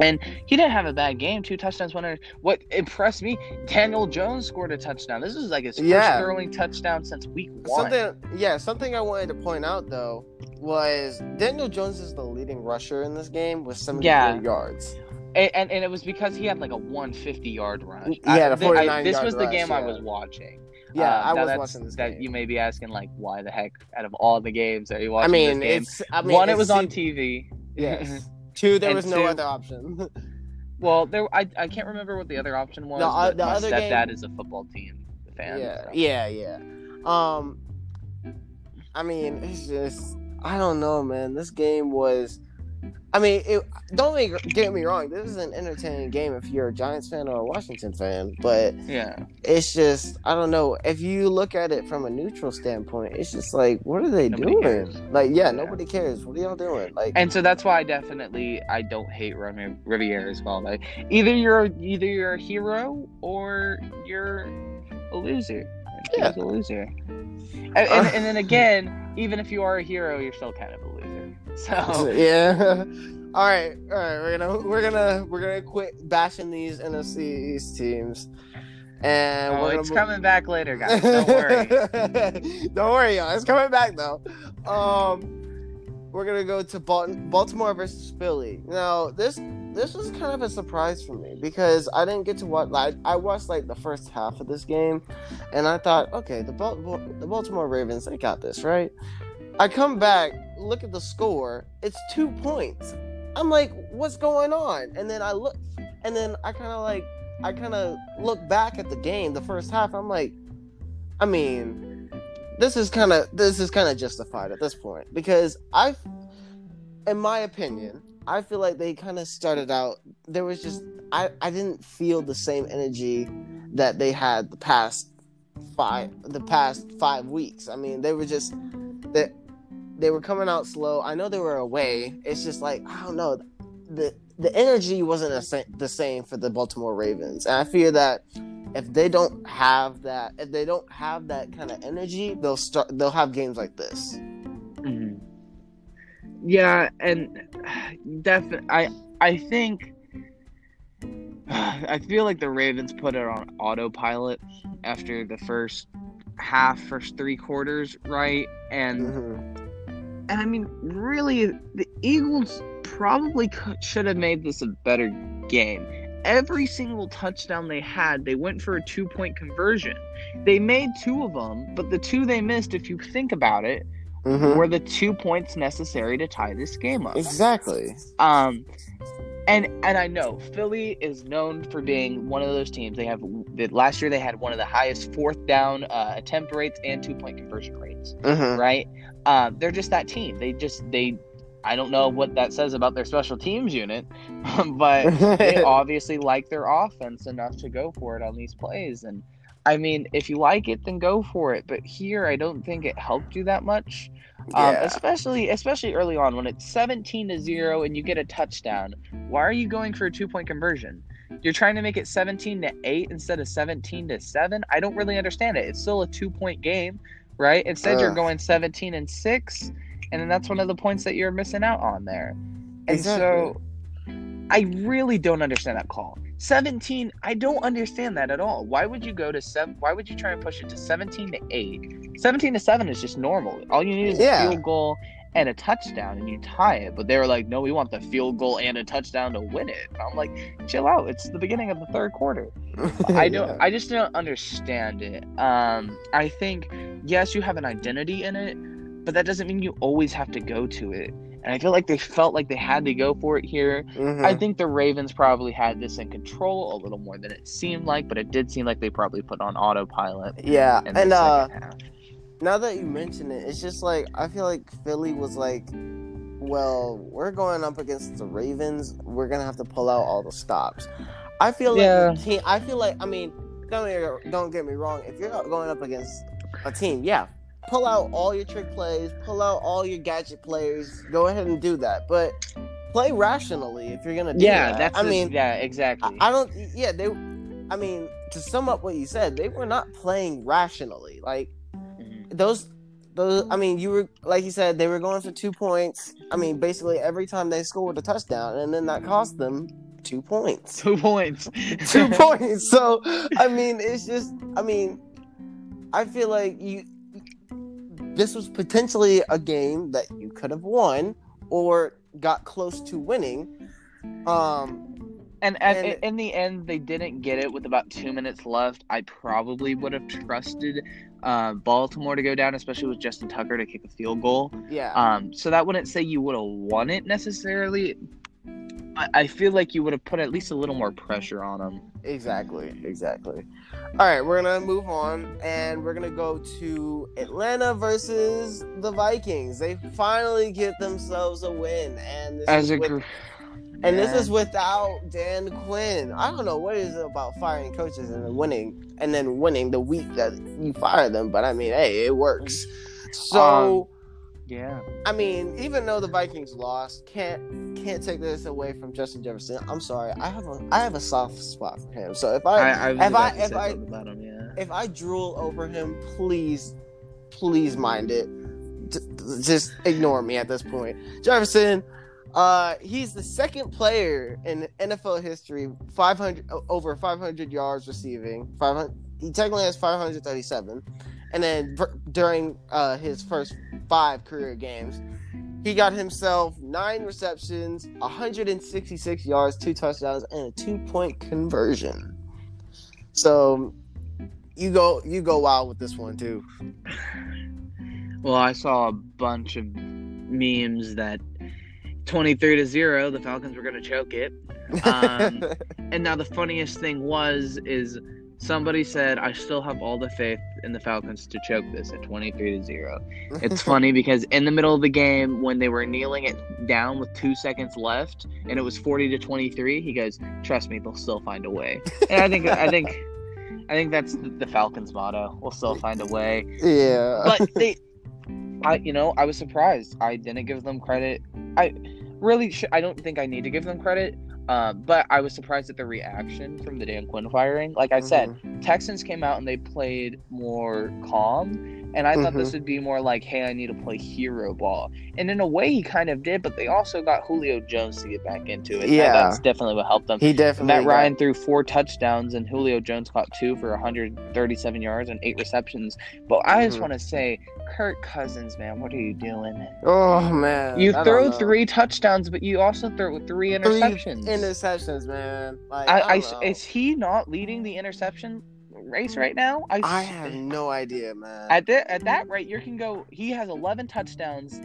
And he didn't have a bad game. Two touchdowns, one. What impressed me, Daniel Jones scored a touchdown. This is like his first Yeah. throwing touchdown since week one. Something, yeah, something I wanted to point out though was Daniel Jones is the leading rusher in this game with 74 Yeah. yards. And, and, and it was because he had like a 150 yard run. Yeah, the thi- 49 This yard was the rush, game I was watching. Yeah, Uh, I was watching this That game. you may be asking, like, why the heck, out of all the games, are you I mean, this game? it's. I mean, One, it it's was on TV. Yes. Two, there And was no two- other option. well, there, I, I can't remember what the other option was. The o- but the my other stepdad game- is a football team fan. yeah, so. yeah, yeah. Um, I mean, it's just I don't know, man. This game was. I mean, it, don't make, get me wrong. This is an entertaining game if you're a Giants fan or a Washington fan, but Yeah. it's just I don't know. If you look at it from a neutral standpoint, it's just like, what are they Nobody doing? cares. Like, yeah, Yeah. nobody cares. What are y'all doing? Like, And so that's why I definitely I don't hate Rami- Rivera as well. Like either you're either you're a hero or you're a loser. Yeah. a loser. And, and, and then again, even if you are a hero, you're still kind of a loser. So yeah. all right, all right. We're gonna we're gonna we're gonna quit bashing these NFC East teams, and oh, we're it's coming back later, guys. Don't worry. Don't worry, y'all. It's coming back though. Um, we're gonna go to Bal- Baltimore versus Philly. Now, this this was kind of a surprise for me because I didn't get to watch. Like, I watched like the first half of this game, and I thought, okay, the Bal- the Baltimore Ravens, they got this right. I come back, look at the score. It's two points. I'm like, what's going on? And then I look, and then I kind of like, I kind of look back at the game, the first half. I'm like, I mean, this is kind of this is kind of justified at this point because I, in my opinion, I feel like they kind of started out. There was just I I didn't feel the same energy that they had the past five the past five weeks. I mean, they were just they they were coming out slow. I know they were away. It's just like I don't know the the energy wasn't the same, the same for the Baltimore Ravens, and I fear that if they don't have that, if they don't have that kind of energy, they'll start. They'll have games like this. Mhm. Yeah, and definitely, I I think I feel like the Ravens put it on autopilot after the first half, first three quarters, right? And Mhm. And I mean, really, the Eagles probably could, should have made this a better game. Every single touchdown they had, they went for a two point conversion. They made two of them, but the two they missed, if you think about it, Mhm. were the two points necessary to tie this game up. Exactly. Um, and and I know Philly is known for being one of those teams. They have that last year they had one of the highest fourth down uh, attempt rates and two point conversion rates. Mhm. Right? Um, they're just that team. They just they. I don't know what that says about their special teams unit, but they obviously like their offense enough to go for it on these plays. And I mean, if you like it, then go for it. But here, I don't think it helped you that much. Um, especially especially early on when it's 17 to 0 and you get a touchdown. Why are you going for a two point conversion? You're trying to make it 17 to 8 instead of 17 to 7. I don't really understand it. It's still a two point game, right? Instead, you're going 17 and 6, and then that's one of the points that you're missing out on there. And so I really don't understand that call. 17, I don't understand that at all. Why would you go to 7? Why would you try and push it to 17 to 8? 17 to 7 is just normal. All you need is Yeah. a field goal and a touchdown and you tie it. But they were like, no, we want the field goal and a touchdown to win it. And I'm like, chill out. It's the beginning of the third quarter. I don't Yeah. I just don't understand it. Um I think yes, you have an identity in it, but that doesn't mean you always have to go to it. And I feel like they felt like they had to go for it here. Mhm. I think the Ravens probably had this in control a little more than it seemed like, but it did seem like they probably put on autopilot yeah, in the and uh, now that you mention it, it's just like I feel like Philly was like, well, we're going up against the Ravens. We're gonna have to pull out all the stops. I feel like Yeah. the team. I feel like I mean, don't don't get me wrong. If you're going up against a team, yeah, pull out all your trick plays, pull out all your gadget players. Go ahead and do that. But play rationally if you're gonna do Yeah, that. that's. I mean, yeah, exactly. I, I don't. Yeah, they. I mean, to sum up what you said, they were not playing rationally. Like Mhm. those. Those, I mean, you were like you said, they were going for two points. I mean, basically every time they scored a touchdown, and then that cost them two points. Two points. two points. So I mean, it's just I mean, I feel like you this was potentially a game that you could have won or got close to winning. Um And, at, And- in the end, they didn't get it with about two minutes left. I probably would have trusted uh, Baltimore to go down, especially with Justin Tucker to kick a field goal. yeah. Um, so that wouldn't say you would have won it necessarily. But I feel like you would have put at least a little more pressure on them. Exactly, exactly. All right, we're gonna move on, and we're gonna go to Atlanta versus the Vikings. They finally get themselves a win, and this As is a with- group. And this is without Dan Quinn. I don't know what is it about firing coaches and then winning and then winning the week that you fire them, but I mean, hey, it works. So, um, yeah. I mean, even though the Vikings lost, can't can't take this away from Justin Jefferson. I'm sorry, I have a I have a soft spot for him. So if I, I, I if I- if I- him, yeah. if I drool over him, please please mind it. D- just ignore me at this point. Jefferson, uh, he's the second player in NFL history 500 o- over 500 yards receiving. 500. He technically has 537, and then during uh, his first five career games, he got himself nine receptions, 166 yards, two touchdowns, and a two-point conversion. So you go you go wild with this one too. Well, I saw a bunch of memes that 23 to 0, the Falcons were going to choke it. Um, And now the funniest thing was is somebody said I still have all the faith in the Falcons to choke this at 23 to 0. It's funny because in the middle of the game when they were kneeling it down with 2 seconds left and it was 40 to 23, he goes, "Trust me, they'll still find a way." And I think I think I think that's the the Falcons motto. We'll still find a way yeah. but they i you know i was surprised i didn't give them credit i really sh- i don't think i need to give them credit uh, but i was surprised at the reaction from the dan quinn firing like i said Mhm. texans came out and they played more calm and i thought Mhm. this would be more like hey i need to play hero ball and in a way he kind of did but they also got julio jones to get back into it Yeah. that's definitely what helped them he definitely Matt got- Ryan threw four touchdowns and Julio Jones caught two for 137 yards and eight receptions. But I just Mhm. want to say, Kirk Cousins, man, what are you doing? Oh man. You I throw three touchdowns, but you also throw three interceptions. Three interceptions, man. Like, I, I, I, is he not leading the interception race right now? I have no idea, man. At that at that rate, you can go. He has 11 touchdowns.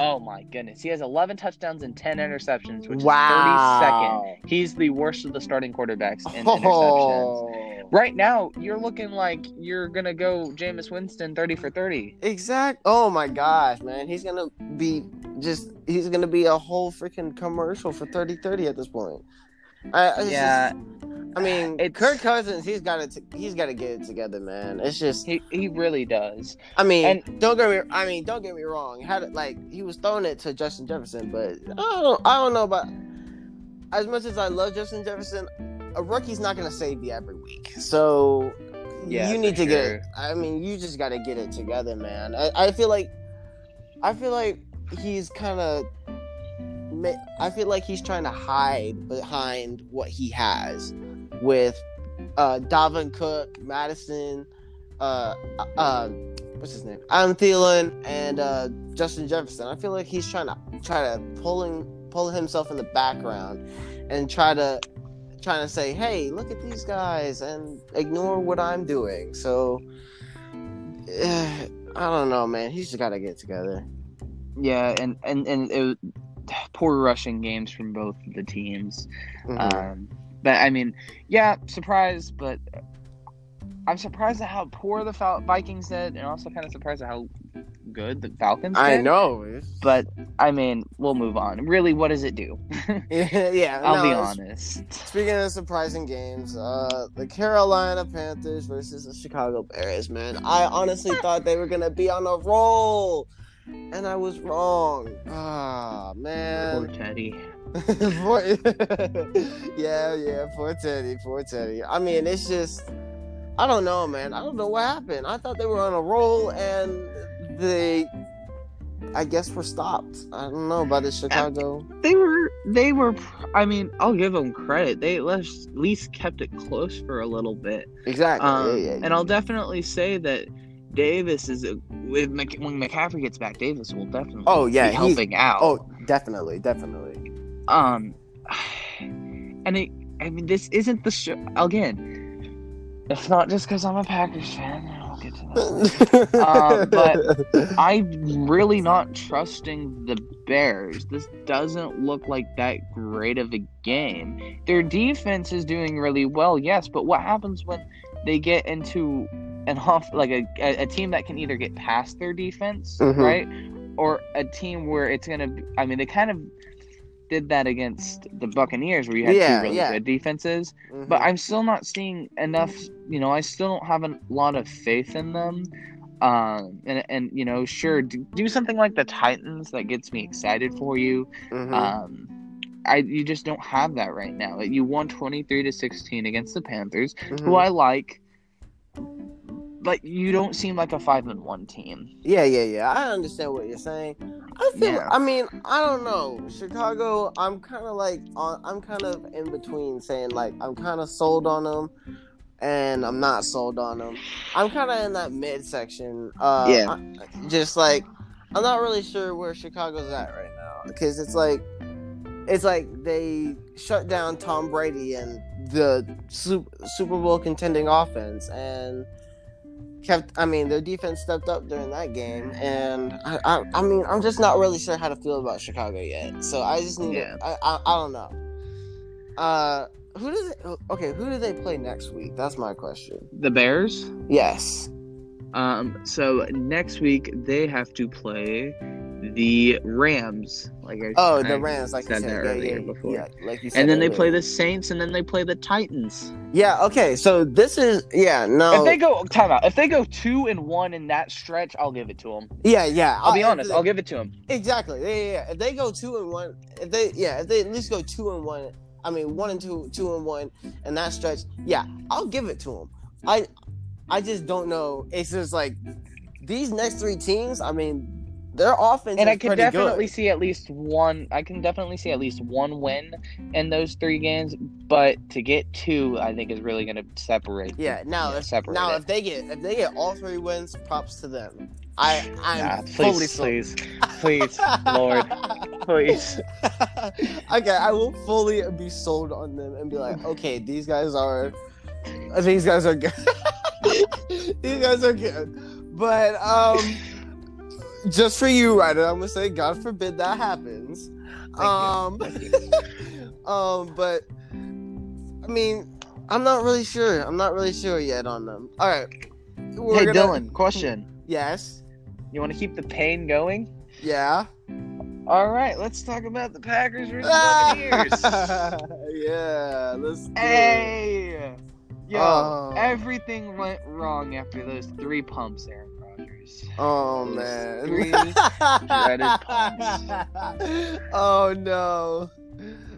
Oh my goodness, he has 11 touchdowns and 10 interceptions, which is 32nd. He's the worst of the starting quarterbacks in oh. interceptions. Oh. Right now, you're looking like you're gonna go Jameis Winston 30 for 30. Exact. Oh my gosh, man. He's gonna be just. He's gonna be a whole freaking commercial for 30-30 at this point. I, Yeah, just- I mean, It's- Kirk Cousins. He's got it. He's got to get it together, man. It's just. he he really does. I mean, And- don't get me. I mean, don't get me wrong. Had it like he was throwing it to Justin Jefferson, but I don't. I don't know about. As much as I love Justin Jefferson, a rookie's not gonna save you every week. So Yeah, you need to get. sure. It, I mean, you just got to get it together, man. I, I feel like. I feel like he's kind of. I feel like he's trying to hide behind what he has, with uh Dalvin Cook, Mattison, uh, uh, what's his name? Adam Thielen and uh, Justin Jefferson. I feel like he's trying to try to pulling pull himself in the background and try to trying to say, "Hey, look at these guys," and ignore what I'm doing. So, eh, I don't know, man. He's just got to get together. Yeah, and and and it poor rushing games from both of the teams. Mhm. Um, but I mean, yeah, surprised, but I'm surprised at how poor the Fal- Vikings did, and also kind of surprised at how good the Falcons did. I know. It's- But I mean, we'll move on. Really, what does it do? yeah, I'll no, be honest. Speaking of surprising games, uh, the Carolina Panthers versus the Chicago Bears, man. I honestly thought they were gonna be on a roll. And I was wrong. Ah, man. Poor. Teddy. Poor- yeah, yeah, poor Teddy, poor Teddy. I mean, it's just, I don't know, man. I don't know what happened. I thought they were on a roll, and they, I guess, were stopped. I don't know by the Chicago. They were. They were. I mean, I'll give them credit. They at least at least kept it close for a little bit. Exactly. Um, yeah, yeah, And I'll definitely say that Davis is a, Mc, when McCaffrey gets back. Davis will definitely. Oh, yeah, be helping out. Oh, definitely, definitely. Um, and it, I mean, this isn't the show again. It's not just because I'm a Packers fan. I'll get to that. Uh, but- I'm really not trusting the Bears. This doesn't look like that great of a game. Their defense is doing really well, yes, but what happens when they get into an off like a, a, a team that can either get past their defense, Mhm. right? Or a team where it's gonna be, I mean they kind of did that against the Buccaneers where you had Yeah, two really yeah. good defenses Mhm. but I'm still not seeing enough. You know, I still don't have a lot of faith in them. Um, and and you know, sure, do, do something like the Titans that gets me excited for you. Mhm. Um, I you just don't have that right now. You won twenty three to sixteen against the Panthers, Mhm. who I like. But you don't seem like a five and one team. Yeah, yeah, yeah. I understand what you're saying. I feel. Yeah. I mean, I don't know. Chicago. I'm kind of like on. I'm kind of in between, saying like I'm kind of sold on them, and I'm not sold on them. I'm kind of in that midsection. Uh, Yeah. I- just like I'm not really sure where Chicago's at right now because it's like it's like they shut down Tom Brady and the Super Bowl contending offense and kept I mean their defense stepped up during that game and I, I I mean I'm just not really sure how to feel about Chicago yet. So I just need Yeah. to, I, I I don't know. Uh who does okay, who do they play next week? That's my question. The Bears. Yes. Um, so next week they have to play the Rams. Like I Oh, I the Rams, like you said said, that yeah, earlier yeah, before. yeah, like you said. and then they play the Saints, and then they play the Titans. Yeah, okay. So this is yeah, no. If they go time out, if they go two and one in that stretch, I'll give it to them. yeah, yeah. I'll be I- honest, I'll give it to them. Exactly. Yeah, yeah, yeah. If they go two and one, if they yeah, if they at least go two and one, I mean one and two, two and one, and that stretch, yeah, I'll give it to them. I, I just don't know. It's just like these next three teams. I mean, their offense And is I can definitely good. see at least one. I can definitely see at least one win in those three games. But to get two, I think is really going to separate. Yeah. Now, if, separate now it. if they get if they get all three wins, props to them. I I'm Nah, fully please, sold. please, please, Lord, please. okay, I will fully be sold on them and be like, okay, these guys are, these guys are good. these guys are good. But um, just for you, Ryder, I'm gonna say, God forbid that happens. um, um, but I mean, I'm not really sure. I'm not really sure yet on them. All right. We're hey, gonna- Dylan, question. Yes. You want to keep the pain going? Yeah. All right, let's talk about the Packers versus! Buccaneers. yeah. Let's do it. hey, yo, Oh. everything went wrong after those three pumps, Aaron Oh Those man. three dreaded oh no.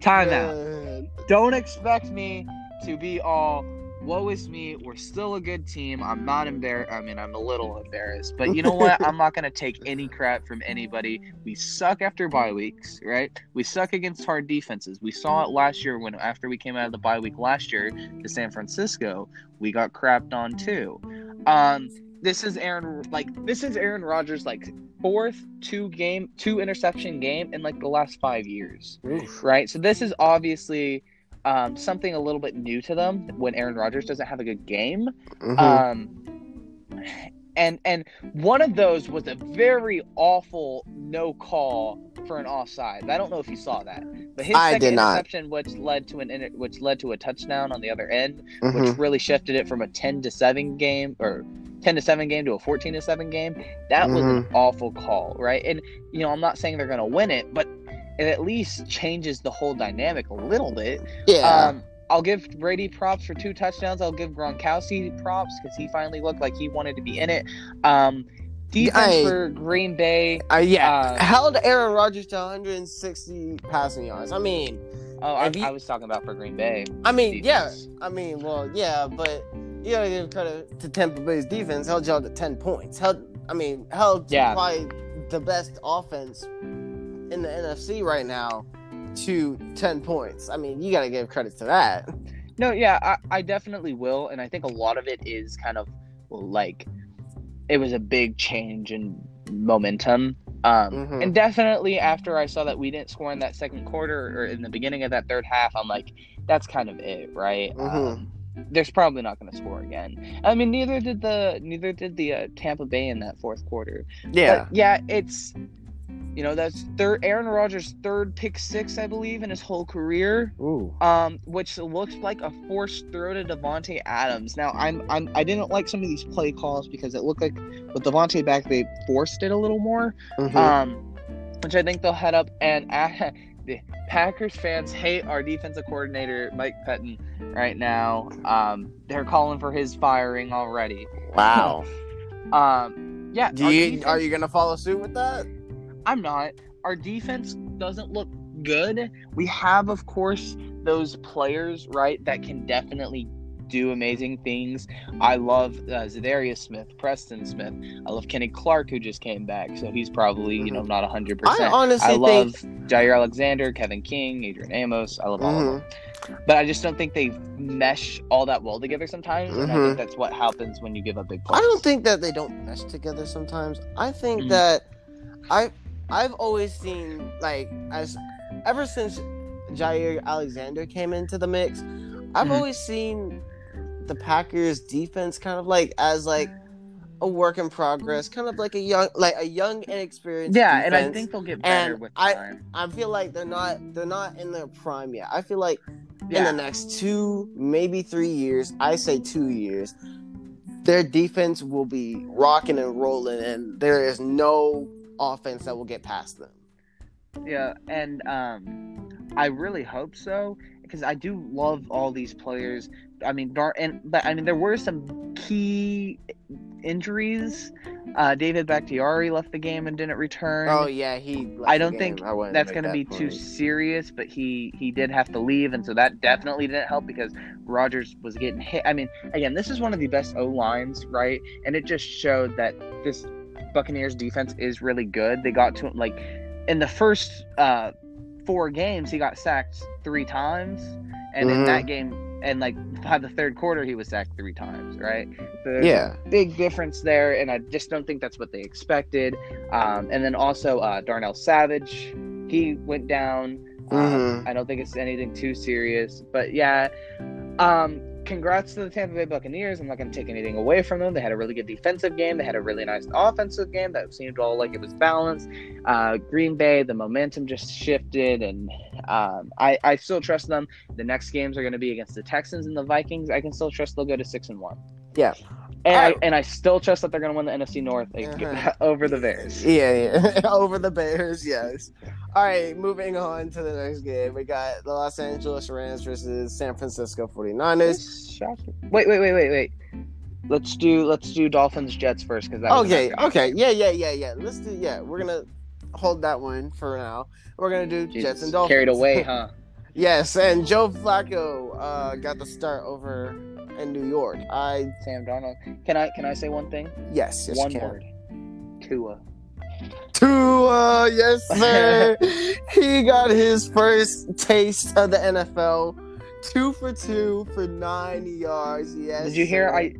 Time out. Don't expect me to be all woe is me. We're still a good team. I'm not embarrassed. I mean, I'm a little embarrassed, but you know what? I'm not gonna take any crap from anybody. We suck after bye weeks, right? We suck against hard defenses. We saw it last year when after we came out of the bye week last year to San Francisco, we got crapped on too. Um, this is Aaron like this is Aaron Rodgers like fourth two game two interception game in like the last five years Oof. right? So this is obviously um, something a little bit new to them when Aaron Rodgers doesn't have a good game. Mhm. Um, and and one of those was a very awful no call for an offside. I don't know if you saw that, but his I second interception, which led to an inter- which led to a touchdown on the other end, Mhm. which really shifted it from a ten to seven game or ten to seven game to a fourteen to seven game. That was an Mm-hmm. awful call, right? And you know, I'm not saying they're going to win it, but it at least changes the whole dynamic a little bit. yeah. Um, I'll give Brady props for two touchdowns. I'll give Gronkowski props because he finally looked like he wanted to be in it. Um, defense I- for Green Bay. Uh, yeah, Uh, held Aaron Rodgers to 160 passing yards. I mean, Oh, I, you- I was talking about for Green Bay. I mean, yeah. I mean, well, yeah, but you gotta give credit to Tampa Bay's defense. Held y'all to 10 points. Held, I mean, held Yeah. probably the best offense in the NFC right now to 10 points. I mean, you gotta give credit to that. No, yeah, I, I definitely will, and I think a lot of it is kind of like it was a big change in momentum. Um, Mhm. and definitely after I saw that we didn't score in that second quarter or in the beginning of that third half, I'm like, that's kind of it, right? Mhm. Um, there's probably not going to score again. I mean, neither did the neither did the uh, Tampa Bay in that fourth quarter. Yeah. But yeah, it's you know that's third Aaron Rodgers' third pick six, I believe, in his whole career Ooh. um, which looks like a forced throw to Davante Adams. Now, I'm, I'm I didn't like some of these play calls because it looked like with Davante back they forced it a little more, Mhm. um, which I think they'll head up. And uh, the Packers fans hate our defensive coordinator Mike Pettine right now. Um, they're calling for his firing already. wow. Um, yeah, Do you defense- are you gonna follow suit with that? I'm not. Our defense doesn't look good. We have, of course, those players, right, that can definitely do amazing things. I love uh, Za'Darius Smith, Preston Smith. I love Kenny Clark, who just came back, so he's probably, you know, not 100%. I honestly I love think Jaire Alexander, Kevin King, Adrian Amos. I love all of them. Mhm. But I just don't think they mesh all that well together sometimes, and I think that's what happens when you give up big plays. I don't think that they don't mesh together sometimes. I think that I I've always seen like as ever since Jaire Alexander came into the mix, I've always seen the Packers defense kind of like as like a work in progress, kind of like a young like a young inexperienced Yeah, and I think they'll get better And with I- time. I feel like they're not they're not in their prime yet. I feel like in the next two, maybe three years, I say two years, their defense will be rocking and rolling, and there is no offense that will get past them. Yeah, and um, I really hope so because I do love all these players. I mean, Dar- and but I mean, there were some key injuries. Uh, David Bakhtiari left the game and didn't return. Oh yeah, he. I don't think I That's going to that be too serious, but he he did have to leave, and so that definitely didn't help because Rodgers was getting hit. I mean, again, this is one of the best O lines, right? And it just showed that this Buccaneers defense is really good. They got to him like in the first uh, four games, he got sacked three times, and in Mhm. that game, and like by the third quarter, he was sacked three times, right? So Yeah. big difference there, and I just don't think that's what they expected. Um, and then also uh, Darnell Savage, he went down. Um, Mhm. I don't think it's anything too serious, but yeah. Um, congrats to the Tampa Bay Buccaneers. I'm not going to take anything away from them. They had a really good defensive game. They had a really nice offensive game that seemed all like it was balanced. Uh, Green Bay, the momentum just shifted, and um, I, I still trust them. The next games are going to be against the Texans and the Vikings. I can still trust they'll go to six and one. Yeah. And I, Alright. and I still trust that they're going to win the NFC North Uh-huh. over the Bears. Yeah, yeah. Over the Bears, yes. All right, moving on to the next game. We got the Los Angeles Rams versus San Francisco 49ers. Wait, wait, wait, wait, wait. Let's do let's do Dolphins Jets first because that. Okay, okay. Yeah, yeah, yeah, yeah. Let's do yeah, we're gonna hold that one for now. We're gonna do Jesus, Jets and Dolphins. Carried away, huh? yes, and Joe Flacco uh, got the start over in New York. I Sam Darnold. Can I can I say one thing? yes, yes, one word. Tua. Tua, yes sir. he got his first taste of the NFL. Two for two for nine yards. Yes. Did you hear? sir. I.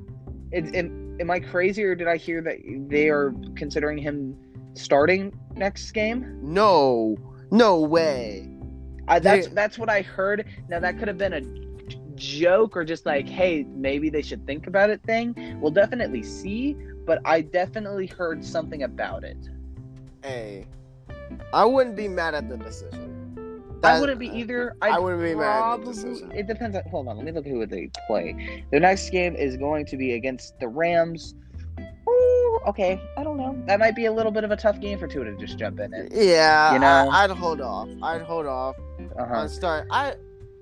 It, am, am I crazy or did I hear that they are considering him starting next game? No, no way. I, that's They- that's what I heard. Now that could have been a joke or just like, hey, maybe they should think about it thing. We'll definitely see, but I definitely heard something about it. Hey, I wouldn't be mad at the decision. I wouldn't be either. I I'd wouldn't be mad at the decision. It depends. On, hold on, let me look at who they play. The next game is going to be against the Rams. Okay, I don't know. That might be a little bit of a tough game for Tua to just jump in. And, Yeah, You know? I, would hold off. I'd hold off uh-huh. on start. I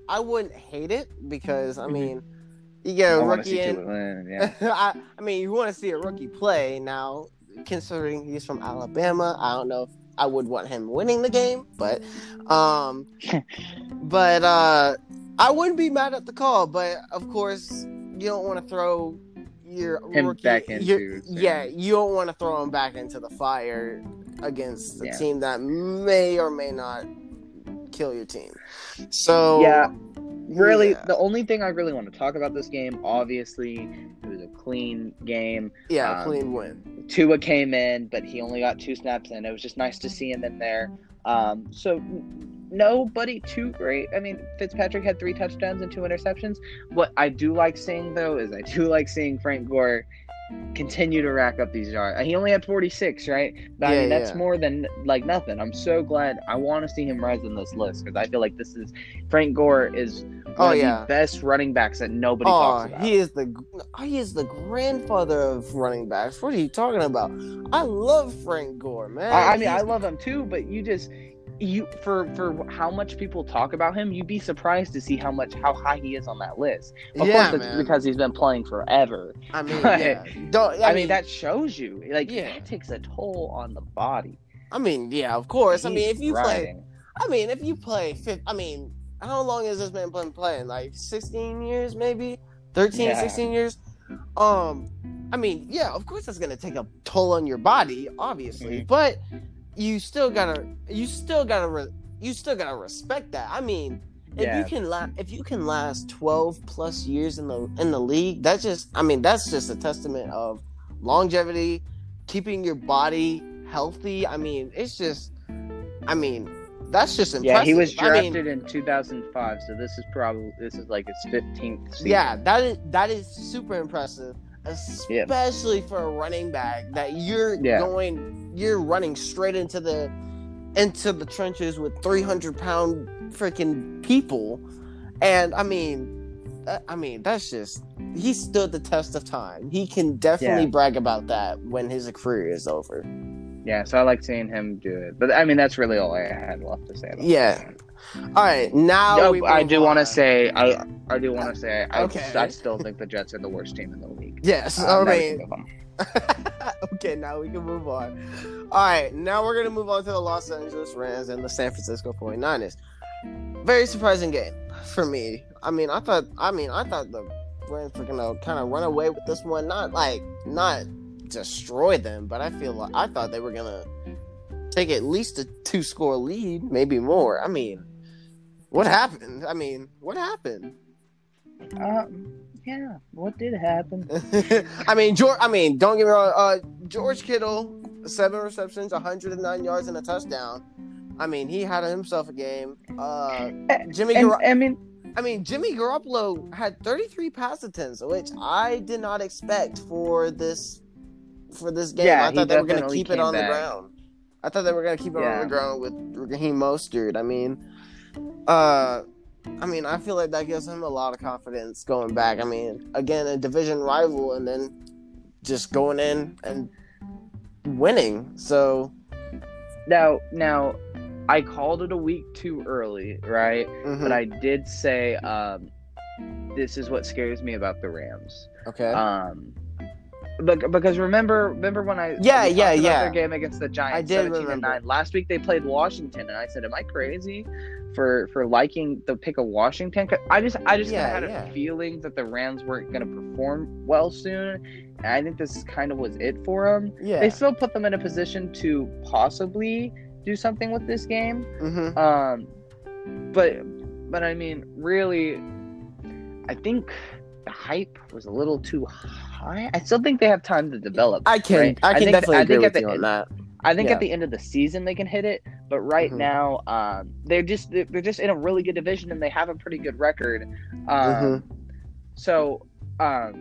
I wouldn't hate it because I mean, you get I a to rookie in. Yeah. I, I mean, you want to see a rookie play now. considering he's from Alabama. I don't know if I would want him winning the game, but um, but uh, I wouldn't be mad at the call. But of course, you don't want to throw your Him rookie, back into yeah, you don't want to throw him back into the fire against a Yeah. team that may or may not kill your team. So Yeah. Really, yeah. the only thing I really want to talk about this game, obviously, it was a clean game. yeah, Um, clean win. Tua came in, but he only got two snaps in. It was just nice to see him in there. Um, so nobody too great. I mean, Fitzpatrick had three touchdowns and two interceptions. What I do like seeing though is I do like seeing Frank Gore continue to rack up these yards. He only had 46, right? But I mean, that's yeah. more than like nothing. I'm so glad. I want to see him rise in this list because I feel like this is Frank Gore is oh, one Oh, of yeah. the best running backs that nobody Oh, talks about. he is the oh, he is the grandfather of running backs. What are you talking about? I love Frank Gore, man. I, I mean, I love him too, but you just you for for how much people talk about him, you'd be surprised to see how much how high he is on that list. Of yeah, course, it's man. because he's been playing forever. I mean, but- yeah. Don't, I, mean, that shows you like Yeah. that takes a toll on the body. I mean, yeah, of course. I mean, if you play. I mean, if you play, I mean, how long has this man been playing? Like 16 years, maybe 13, Yeah. 16 years. Um, I mean, yeah, of course that's gonna take a toll on your body, obviously, Mhm. but you still gotta, you still gotta, re- you still gotta respect that. I mean, if Yeah. you can la- if you can last 12 plus years in the in the league, that's just, I mean, that's just a testament of longevity, keeping your body healthy. I mean, it's just, I mean, that's just impressive. Yeah, he was I mean, drafted in 2005, so this is probably this is like his 15th season. Yeah, that is that is super impressive, especially for a running back that you're Yeah. going, you're running straight into the into the trenches with 300 pound freaking people, and I mean, uh, I mean that's just he stood the test of time. He can definitely Yeah. brag about that when his career is over. yeah. So I like seeing him do it. But I mean, that's really all I had left to say. About Yeah. game. All right, now we I do want to say I I do want to say I, Okay. I still think the Jets are the worst team in the league. Yes, Uh, I move on. okay, now we can move on. All right, now we're going to move on to the Los Angeles Rams and the San Francisco 49ers. Very surprising game for me. I mean, I thought I mean, I thought the Rams were going to kind of run away with this one, not like not destroy them, but I feel like I thought they were going to take at least a two-score lead, maybe more. I mean, what happened? I mean, what happened? Um, yeah, what did happen? I mean, George. I mean, don't get me wrong. Uh, George Kittle, seven receptions, 109 yards, and a touchdown. I mean, he had himself a game. Uh, Jimmy. And, Gar- I mean, I mean, Jimmy Garoppolo had 33 pass attempts, which I did not expect for this for this game. Yeah, I thought they were going to keep it on back. the ground. I thought they were going to keep it on the ground with Raheem Mostert. I mean, uh, I mean, I feel like that gives him a lot of confidence going back. I mean, again, a division rival, and then just going in and winning. So, now now I called it a week too early, right? mhm. But I did say um, this is what scares me about the Rams. okay, Um, bec- because remember, remember when I Yeah, we yeah, yeah. their game against the Giants, I did 17 and remember. nine. Last week they played Washington, and I said, "Am I crazy for for liking the pick of Washington?" 'Cause I just I just Yeah, had yeah. a feeling that the Rams weren't going to perform well soon, and I think this kind of was it for them. yeah, They still put them in a position to possibly do something with this game. hmm Um, but but I mean, really, I think the hype was a little too high. I still think they have time to develop. I can, right? I can think- definitely I agree think with at you the on that. I think Yeah. at the end of the season they can hit it, but right Mhm. now, um, they're just they're just in a really good division and they have a pretty good record. Um, Mhm. So, um,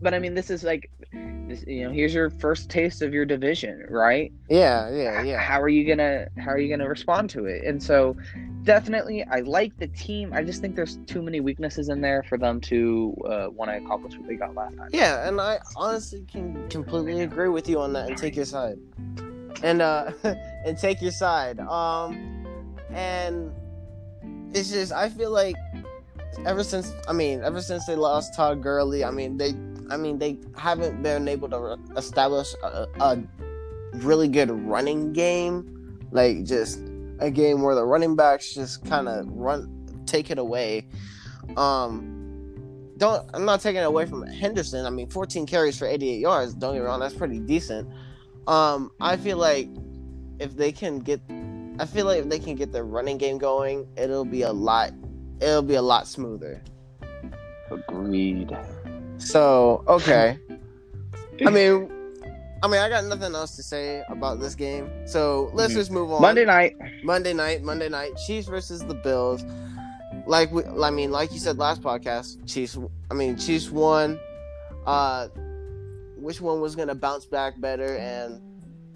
but I mean, this is like, this, you know, here's your first taste of your division, right? Yeah, yeah, yeah. how are you gonna how are you gonna respond to it and so definitely i like the team i just think there's too many weaknesses in there for them to uh, want to accomplish what they got last time Yeah, and I honestly can completely agree with you on that and take your side. And uh and take your side. Um and it's just I feel like ever since I mean, ever since they lost Todd Gurley, I mean they I mean, they haven't been able to establish a, a really good running game, like just a game where the running backs just kind of run, take it away. Um, don't I'm not taking it away from Henderson. I mean, 14 carries for 88 yards. Don't get me wrong, that's pretty decent. Um, I feel like if they can get, I feel like if they can get their running game going, it'll be a lot, it'll be a lot smoother. Agreed. So okay, I mean, I mean, I got nothing else to say about this game. So let's Mhm. just move on. Monday night. Monday night, Monday night, Chiefs versus the Bills. Like we, I mean, like you said last podcast, Chiefs. I mean, Chiefs won. Uh, which one was gonna bounce back better? And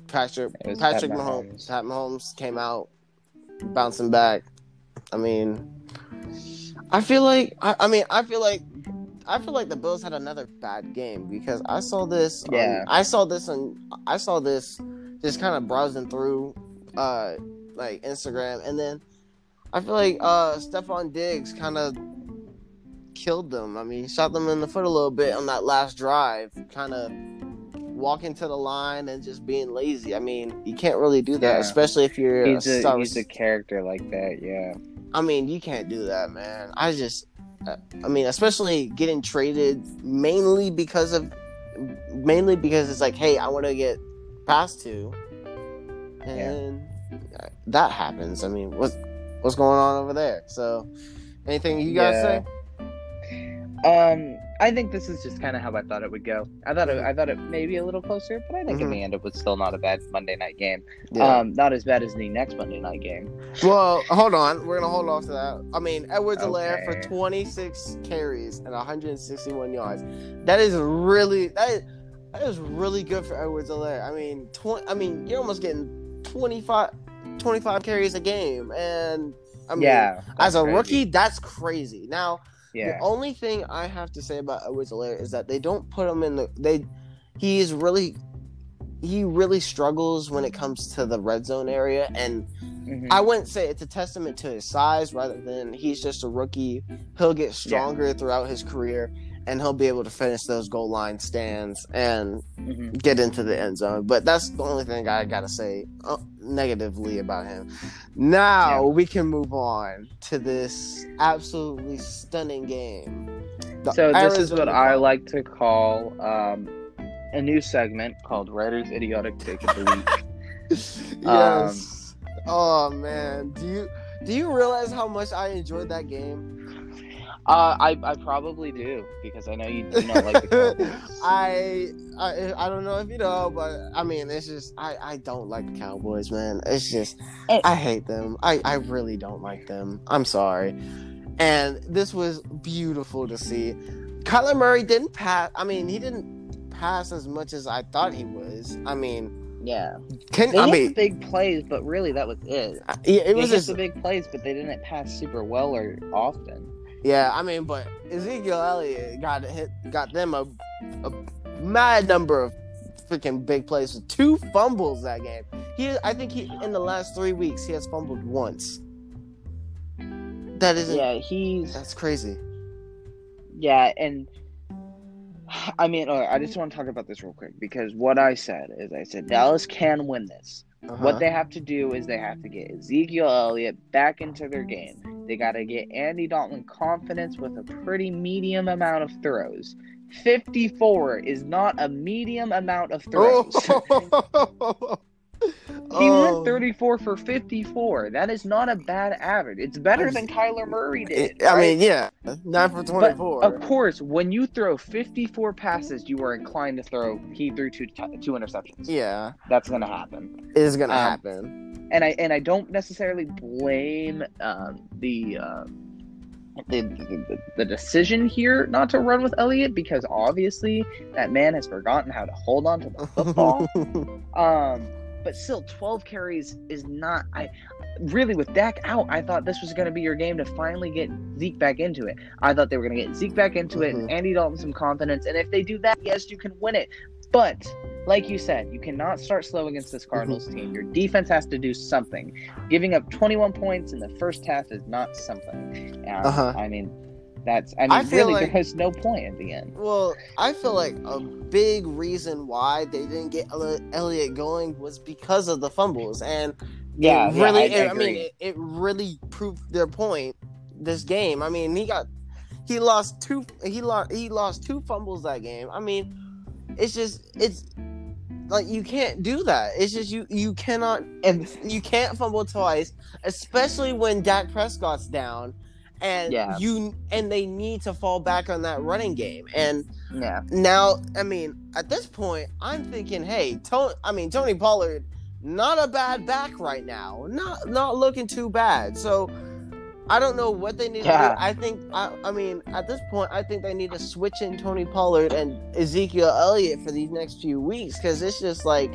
Patrick Patrick Pat Mahomes. Mahomes. Pat Mahomes came out bouncing back. I mean, I feel like I, I mean I feel like I feel like the Bills had another bad game because I saw this. on- Yeah. I saw this and I saw this just kind of browsing through uh like Instagram and then I feel like uh Stefon Diggs kind of killed them. I mean, shot them in the foot a little bit on that last drive, kind of walking to the line and just being lazy. I mean, you can't really do that, Yeah. especially if you're He's a a he's a character like that. Yeah. I mean, you can't do that, man. I just, I mean, especially getting traded mainly because of, mainly because it's like, hey, I want to get past two, and that happens. I mean, what's what's going on over there? So, anything you guys Yeah. say? Um, I think this is just kind of how I thought it would go. I thought it, I thought it may be a little closer, but I think in Mhm. the end it was still not a bad Monday night game. Yeah. Um, not as bad as the next Monday night game. well, hold on. We're gonna hold off to that. I mean, Edwards-Helaire for 26 carries and 161 yards. That is really that is that is really good for Edwards-Helaire. I mean, 20. I mean, you're almost getting 25, 25 carries a game, and I mean, yeah. as a crazy. rookie, that's crazy. Now, Yeah. the only thing I have to say about Edwards-Helaire is that they don't put him in the they. He is really, he really struggles when it comes to the red zone area, and Mhm. I wouldn't say it's a testament to his size rather than he's just a rookie. He'll get stronger throughout his career and he'll be able to finish those goal line stands and Mhm. get into the end zone. But that's the only thing I got to say uh, negatively about him. Now Yeah. we can move on to this absolutely stunning game. The So this is what I like to call um, a new segment called Writer's Idiotic Take of the Week. yes. oh man, do you do you realize how much I enjoyed that game? Uh, I, I probably do because I know you do not like the Cowboys. I, I I don't know if you know, but I mean, it's just I I don't like the Cowboys, man. It's just Eh. I hate them. I I really don't like them. I'm sorry. And this was beautiful to see. Kyler Murray didn't pass. I mean, he didn't pass as much as I thought he was. I mean, yeah, can they I mean, big plays, but really that was it. yeah, it They was just the big plays, but they didn't pass super well or often. Yeah, I mean, but Ezekiel Elliott got hit, got them a, a mad number of freaking big plays with two fumbles that game. He, I think he in the last three weeks he has fumbled once. That isn't. Yeah, he's That's crazy. yeah, and I mean, I just want to talk about this real quick because what I said is I said Dallas can win this. Uh-huh. What they have to do is they have to get Ezekiel Elliott back into their game. They got to get Andy Dalton confidence with a pretty medium amount of throws. 54 is not a medium amount of throws. Oh. he Oh. went 34 for 54. That is not a bad average. It's better than Kyler Murray did. I right? mean, yeah, nine for twenty-four. Of course, when you throw 54 passes, you are inclined to throw. He threw two two interceptions. yeah, That's gonna happen. it's gonna Um, happen. And I and I don't necessarily blame um, the, um the, the the decision here not to run with Elliott because obviously that man has forgotten how to hold on to the football. Um, but still, 12 carries is not. I really with Dak out, I thought this was going to be your game to finally get Zeke back into it. I thought they were going to get Zeke back into it and Andy Dalton some confidence. And if they do that, yes, you can win it. But like you said, you cannot start slow against this Cardinals team. Your defense has to do something. Giving up 21 points in the first half is not something. Uh, Uh-huh. I mean, That's I mean, I feel really, like- there was no point at the end. Well, I feel like a big reason why they didn't get Elliott going was because of the fumbles, and Yeah, it yeah, really. I, it- I, mean, it, it really proved their point. This game, I mean, he got he lost two. He lost he lost two fumbles that game. I mean, it's just it's like you can't do that. It's just you you cannot and you can't fumble twice, especially when Dak Prescott's down, and Yeah. you and they need to fall back on that running game. And yeah, now, I mean, at this point, I'm thinking, hey, Tony. I mean, Tony Pollard, not a bad back right now. Not not looking too bad. So. I don't know what they need Yeah. to do. I think I, I mean at this point I think they need to switch in Tony Pollard and Ezekiel Elliott for these next few weeks because it's just like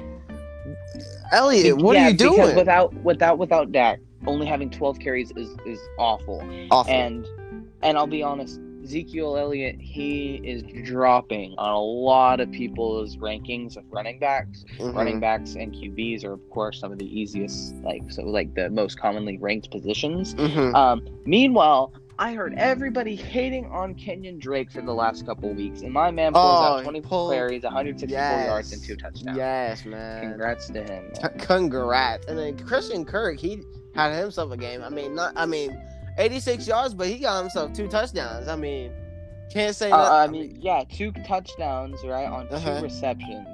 Elliott, what Yeah, are you doing? without without without Dak? Only having 12 carries is is awful. Awful. And and I'll be honest, Ezekiel Elliott, he is dropping on a lot of people's rankings of running backs. Mhm. Running backs and QBs are of course some of the easiest, like so like the most commonly ranked positions. Mhm. Um, meanwhile, I heard everybody hating on Kenyon Drake for the last couple weeks, and my man pulls Oh, out 20 pull- carries, 164 Yes. yards, and two touchdowns. Yes, man. Congrats to him. man. C- Congrats. And then Christian Kirk, he had himself a game. I mean, not. I mean, 86 yards, but he got himself two touchdowns. I mean, can't say. Uh. I mean, yeah, two touchdowns, right, on two Uh-huh. receptions.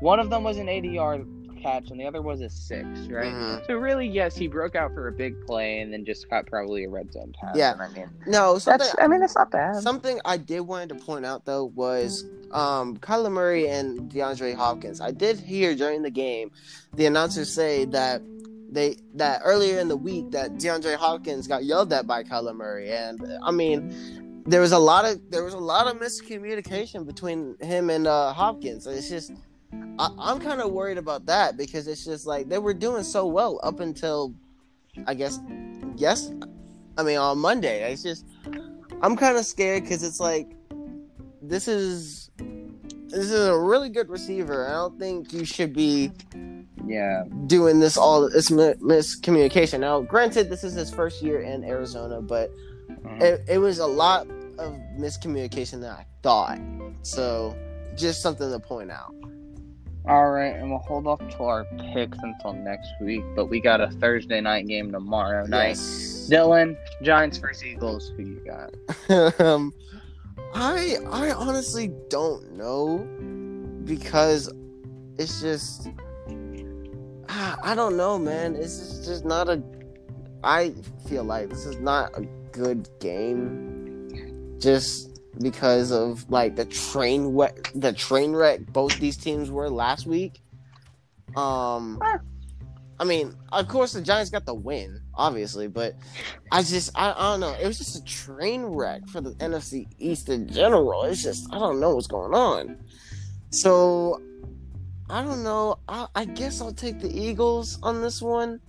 One of them was an 80 yard catch, and the other was a six, right? Mhm. So, really, yes, he broke out for a big play and then just got probably a red zone pass. Yeah. I mean, no, that's, I mean, that's not bad. Something I did wanted to point out though was um Kyler Murray and DeAndre Hopkins. I did hear during the game the announcers say that they that earlier in the week that DeAndre Hopkins got yelled at by Kyler Murray, and I mean there was a lot of there was a lot of miscommunication between him and uh, Hopkins. It's just I, I'm kind of worried about that because it's just like they were doing so well up until I guess yes, I mean on Monday. It's just I'm kind of scared because it's like this is this is a really good receiver. I don't think you should be yeah. doing this all this miscommunication. Now, granted, this is his first year in Arizona, but Mhm. it, it was a lot of miscommunication that I thought. So, just something to point out. All right, and we'll hold off to our picks until next week. But we got a Thursday night game tomorrow night. Nice. Dylan, Giants versus Eagles. Who you got? um, I I honestly don't know because it's just I, I don't know, man. It's just, just not a. I feel like this is not a good game, just because of like the train wreck, the train wreck both these teams were last week. Um. I mean, of course the Giants got the win, obviously, but I just I, I don't know. It was just a train wreck for the NFC East in general. It's just I don't know what's going on. So I don't know. I, I guess I'll take the Eagles on this one.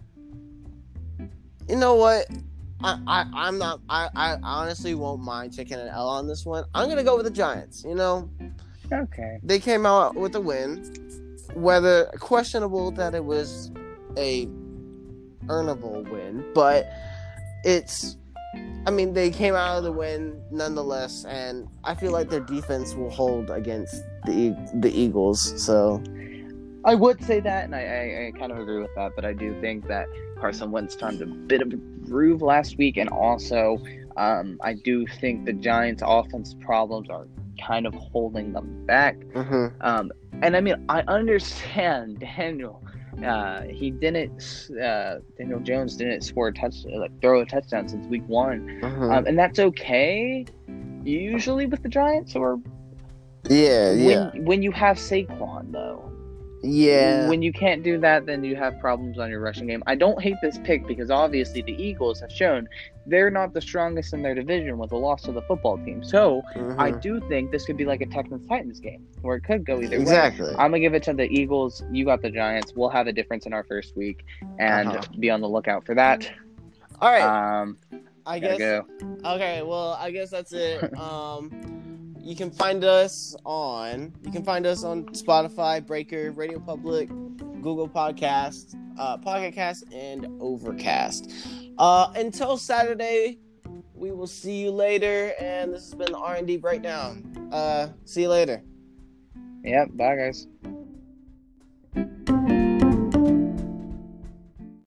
You know what? I, I I'm not. I, I honestly won't mind taking an L on this one. I'm gonna go with the Giants. You know, Okay. they came out with a win. Whether questionable that it was a earnable win, but it's. I mean, they came out of the win nonetheless, and I feel like their defense will hold against the the Eagles. So I would say that, and I, I, I kind of agree with that, but I do think that Carson Wentz found a bit of a groove last week, and also um, I do think the Giants' offense problems are kind of holding them back. mhm. Um, and I mean, I understand Daniel. Uh, he didn't. Uh, Daniel Jones didn't score a touch, like throw a touchdown since week one, Mhm. um, and that's okay. Usually with the Giants, or yeah, yeah, when when you have Saquon though. Yeah. When you can't do that, then you have problems on your rushing game. I don't hate this pick because obviously the Eagles have shown they're not the strongest in their division with a loss to the football team. So I Mhm. do think this could be like a Texans Titans game where it could go either way. exactly. I'm gonna give it to the Eagles. You got the Giants. We'll have a difference in our first week, and Uh-huh. be on the lookout for that. All right, Um, I gotta guess. go. Okay, well, I guess that's it. Um, you can find us on you can find us on Spotify, Breaker, Radio Public, Google Podcast, uh, Pocket Cast, and Overcast. Uh, until Saturday, we will see you later. And this has been the R and D breakdown. Uh, see you later. Yep. Bye, guys.